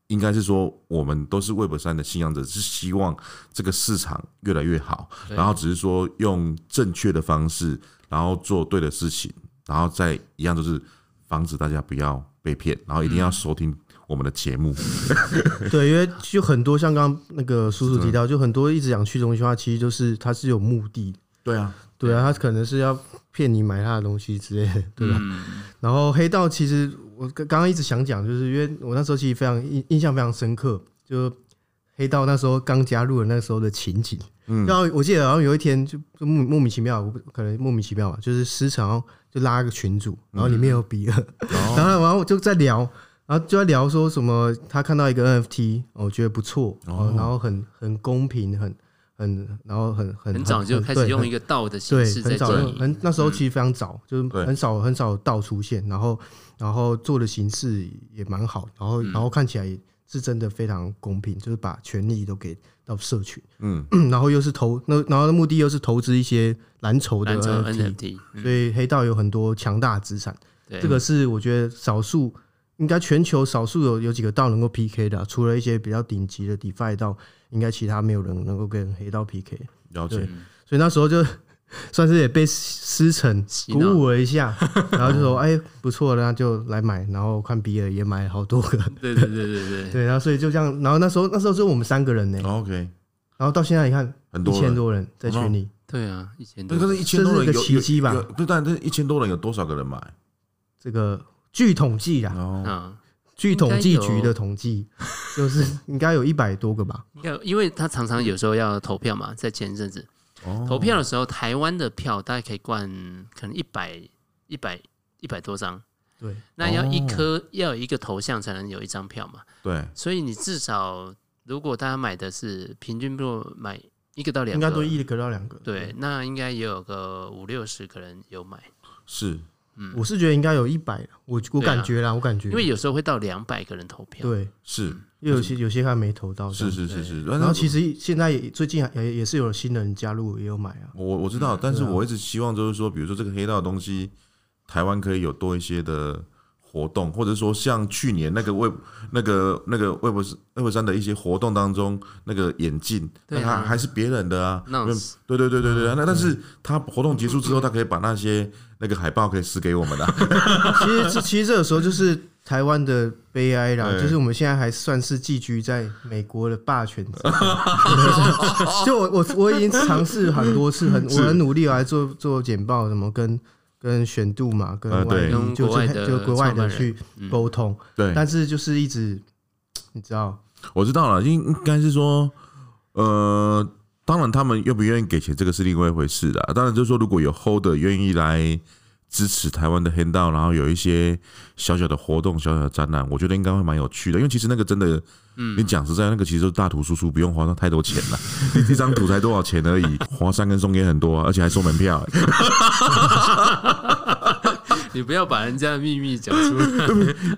应该是说，我们都是 Web 三的信仰者，是希望这个市场越来越好，然后只是说用正确的方式，然后做对的事情，然后再一样就是防止大家不要被骗，然后一定要收听我们的节目。[laughs] 对，因为就很多像刚刚那个叔叔提到，就很多一直讲去中心化，其实就是它是有目的。对啊，对啊，他可能是要骗你买他的东西之类的，对吧？然后黑道其实。我刚刚一直想讲，就是因为我那时候其实非常印印象非常深刻，就黑道那时候刚加入的那时候的情景。嗯，然后我记得好像有一天就就莫莫名其妙，我可能莫名其妙吧，就是时常就拉一个群组，然后里面有比尔，[laughs] 然后然后就在聊，然后就在聊说什么他看到一个 NFT，我觉得不错，然后很很公平，很。很，然后很很很早就开始用一个道的形式在做，很那时候其实非常早，就是很少很少道出现，然后然后做的形式也蛮好，然后然后看起来是真的非常公平，就是把权利都给到社群，嗯，[clears throat] 然后又是投那然后的目的又是投资一些蓝筹的 NFT，所以黑道有很多强大资产，这个是我觉得少数。应该全球少数有有几个道能够 PK 的，除了一些比较顶级的 DeFi 道，应该其他没有人能够跟黑道 PK。了解，所以那时候就算是也被思成鼓舞了一下，然后就说：“哎，不错，那就来买。”然后看比尔也买了好多个。对对对对对。对，然后所以就这样，然后那时候那时候就我们三个人呢。OK。然后到现在你看，很多一千多人在群里。对啊，一千多。可是一千多人有个奇迹吧？对，但这一千多人有多少个人买？这个。据统计啊，据统计局的统计，就是应该有一百多个吧。应该，因为他常常有时候要投票嘛，在前一阵子投票的时候，台湾的票大概可以灌可能一百一百一百多张。对，那要一颗要有一个头像才能有一张票嘛。对，所以你至少如果大家买的是平均，不买一个到两个，应该都一个到两个。对，那应该也有个五六十个人有买。是。嗯，我是觉得应该有一百，我我感觉啦，我感觉，因为有时候会到两百个人投票，对，是，因为有些有些还没投到，是是是是，然后其实现在也最近也也是有新人加入，也有买啊，我我知道，但是我一直希望就是说，比如说这个黑道的东西，台湾可以有多一些的。活动，或者说像去年那个 Web 那个那个 Web 3三的一些活动当中，那个眼镜，那他还是别人的啊。对对对对对，那但是他活动结束之后，他可以把那些那个海报可以撕给我们 [laughs] 的。其实其实这个时候就是台湾的悲哀啦，就是我们现在还算是寄居在美国的霸权。[laughs] 就我我我已经尝试很多次，很我很努力来做做简报，什么跟。跟选度嘛，跟外地就就国外的去沟通，对，但是就是一直，你知道，我知道了，应应该是说，呃，当然他们愿不愿意给钱，这个是另外一回事的。当然就是说，如果有 holder 愿意来支持台湾的黑道，然后有一些小小的活动、小小的展览，我觉得应该会蛮有趣的。因为其实那个真的，嗯，你讲实在，那个其实大图输出，不用花到太多钱了。[laughs] 一张图才多少钱而已，华山跟松烟很多，而且还收门票。[laughs] 你不要把人家的秘密讲出来，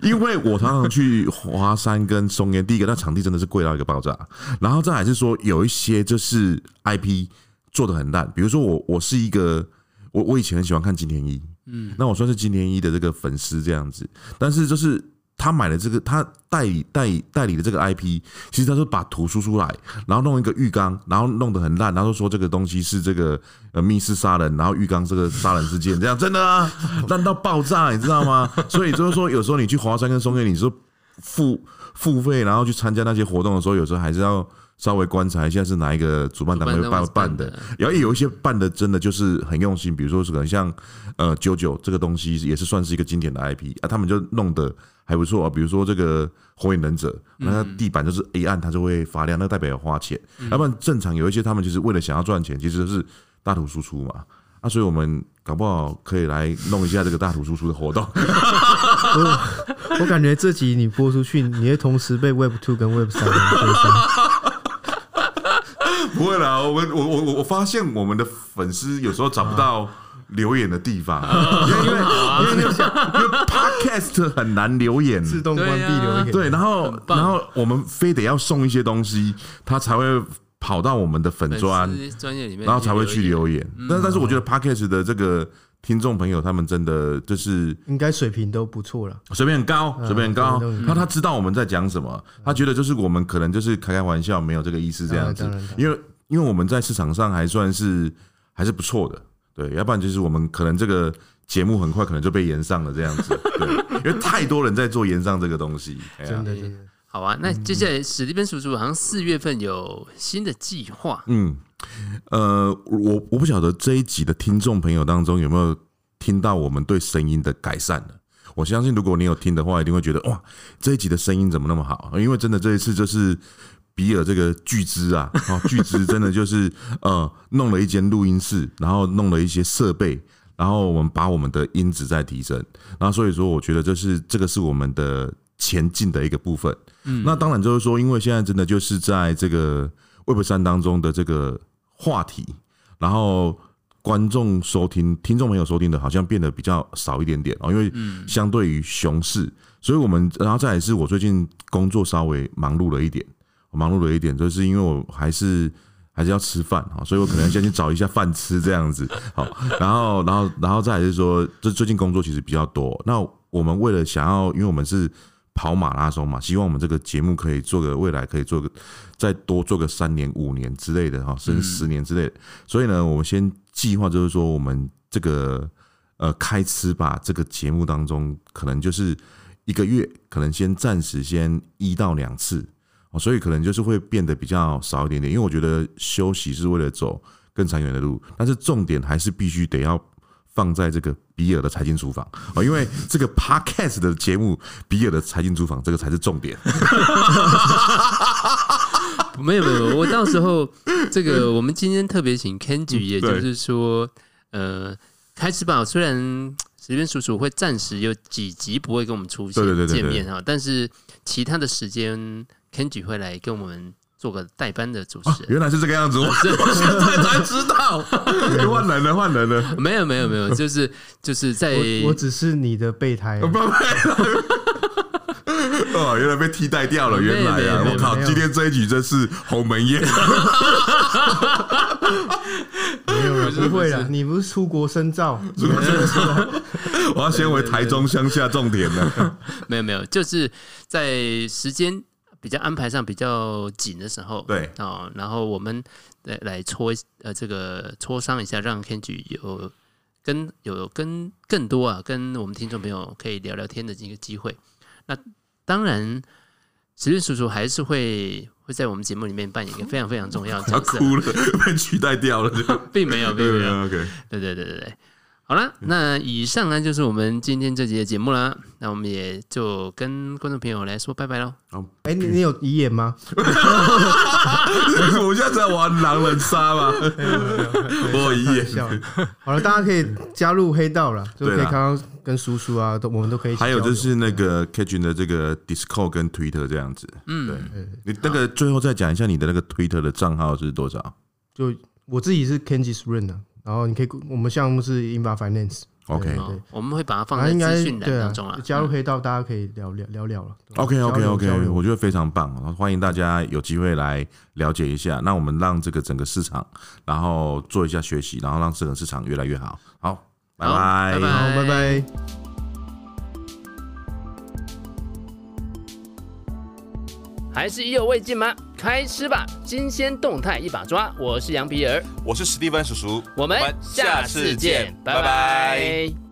因为我常常去华山跟松烟，第一个那场地真的是贵到一个爆炸，然后再还是说有一些就是 IP 做的很烂，比如说我我是一个我我以前很喜欢看金田一，嗯，那我算是金田一的这个粉丝这样子，但是就是。他买了这个，他代理代理代理的这个 IP，其实他是把图输出来，然后弄一个浴缸，然后弄得很烂，然后说这个东西是这个呃密室杀人，然后浴缸这个杀人事件，这样真的啊，[laughs] 烂到爆炸，你知道吗？所以就是说，有时候你去华山跟松烟，你说付付费，然后去参加那些活动的时候，有时候还是要。稍微观察一下是哪一个主办单位办办的，然后有一些办的真的就是很用心，比如说是可能像呃九九这个东西也是算是一个经典的 IP 啊，他们就弄得还不错啊，比如说这个火影忍者，那地板就是一按它就会发亮，那代表要花钱，要不然正常有一些他们就是为了想要赚钱，其实是大图输出嘛，啊，所以我们搞不好可以来弄一下这个大图输出的活动。[laughs] 我我感觉这集你播出去，你会同时被 Web Two 跟 Web 三追上。不会啦，我们我我我我发现我们的粉丝有时候找不到留言的地方，[laughs] 因为因为因为因为 Podcast 很难留言，自动关闭留言。对，然后然后我们非得要送一些东西，他才会跑到我们的粉专专业里面，然后才会去留言。但但是我觉得 Podcast 的这个听众朋友，他们真的就是应该水平都不错了，水平很高，水平很高。那他知道我们在讲什么，他觉得就是我们可能就是开开玩笑，没有这个意思这样子，因为。因为我们在市场上还算是还是不错的，对，要不然就是我们可能这个节目很快可能就被延上了这样子，[laughs] 对，因为太多人在做延上这个东西，真的真的。好啊，那接下来史蒂芬叔叔好像四月份有新的计划，嗯，呃，我我不晓得这一集的听众朋友当中有没有听到我们对声音的改善呢？我相信如果你有听的话，一定会觉得哇，这一集的声音怎么那么好？因为真的这一次就是。比尔这个巨资啊，哦，巨资真的就是呃，弄了一间录音室，然后弄了一些设备，然后我们把我们的音质在提升，然后所以说，我觉得这是这个是我们的前进的一个部分。嗯，那当然就是说，因为现在真的就是在这个 Web 三当中的这个话题，然后观众收听、听众朋友收听的，好像变得比较少一点点哦，因为相对于熊市，所以我们然后再也是我最近工作稍微忙碌了一点。我忙碌了一点，就是因为我还是还是要吃饭哈，所以我可能先去找一下饭吃这样子。好，[laughs] 然后然后然后再来是说，这最近工作其实比较多。那我们为了想要，因为我们是跑马拉松嘛，希望我们这个节目可以做个未来可以做个再多做个三年五年之类的哈，甚至十年之类的。所以呢，我们先计划就是说，我们这个呃开吃吧这个节目当中，可能就是一个月，可能先暂时先一到两次。哦，所以可能就是会变得比较少一点点，因为我觉得休息是为了走更长远的路，但是重点还是必须得要放在这个比尔的财经厨房哦，因为这个 podcast 的节目，比尔的财经厨房这个才是重点。[laughs] 没有没有，我到时候这个我们今天特别请 Kenji，也就是说，呃，开始吧，虽然史蒂芬叔叔会暂时有几集不会跟我们出现见面哈，但是其他的时间。Kenji 会来跟我们做个代班的主持人，原来是这个样子，我 [laughs] 现在才知道，[laughs] 换人了，换人了，没有没有没有，就是就是在我，我只是你的备胎，哦，原来被替代掉了，原来啊，我靠，今天这一局真是鸿门宴，没有不会了，你不是出国深造，[laughs] 我要先回台中乡下种田了，没有没有，就是在时间。比较安排上比较紧的时候，对啊，然后我们来来磋呃这个磋商一下，让 Kenji 有跟有跟更多啊，跟我们听众朋友可以聊聊天的这个机会。那当然，史俊叔叔还是会会在我们节目里面扮演一个非常非常重要的角色。[laughs] 哭了，被取代掉了，[laughs] 并没有，并没有。OK，对对对对对，好啦，那以上呢就是我们今天这集的节目啦。那我们也就跟观众朋友来说拜拜喽。哦，哎，你你有遗言吗？我们现在在玩狼人杀吗？[laughs] 我有遗言。好了，大家可以加入黑道了，就可以看到跟叔叔啊，都我们都可以。还有就是那个 Catching 的这个 Discord 跟 Twitter 这样子。嗯，对。你那个最后再讲一下你的那个 Twitter 的账号是多少？就我自己是 Kenji Ren 的，然后你可以，我们项目是 Inba Finance。OK，我们会把它放在资讯栏当中啊。加入黑道，大家可以聊聊聊聊了。OK，OK，OK，我觉得非常棒，欢迎大家有机会来了解一下。那我们让这个整个市场，然后做一下学习，然后让整个市场越来越好。好，拜拜，好，拜拜。还是意犹未尽吗？开吃吧，新鲜动态一把抓。我是羊皮儿，我是史蒂芬叔叔，我们下次见，拜拜。拜拜。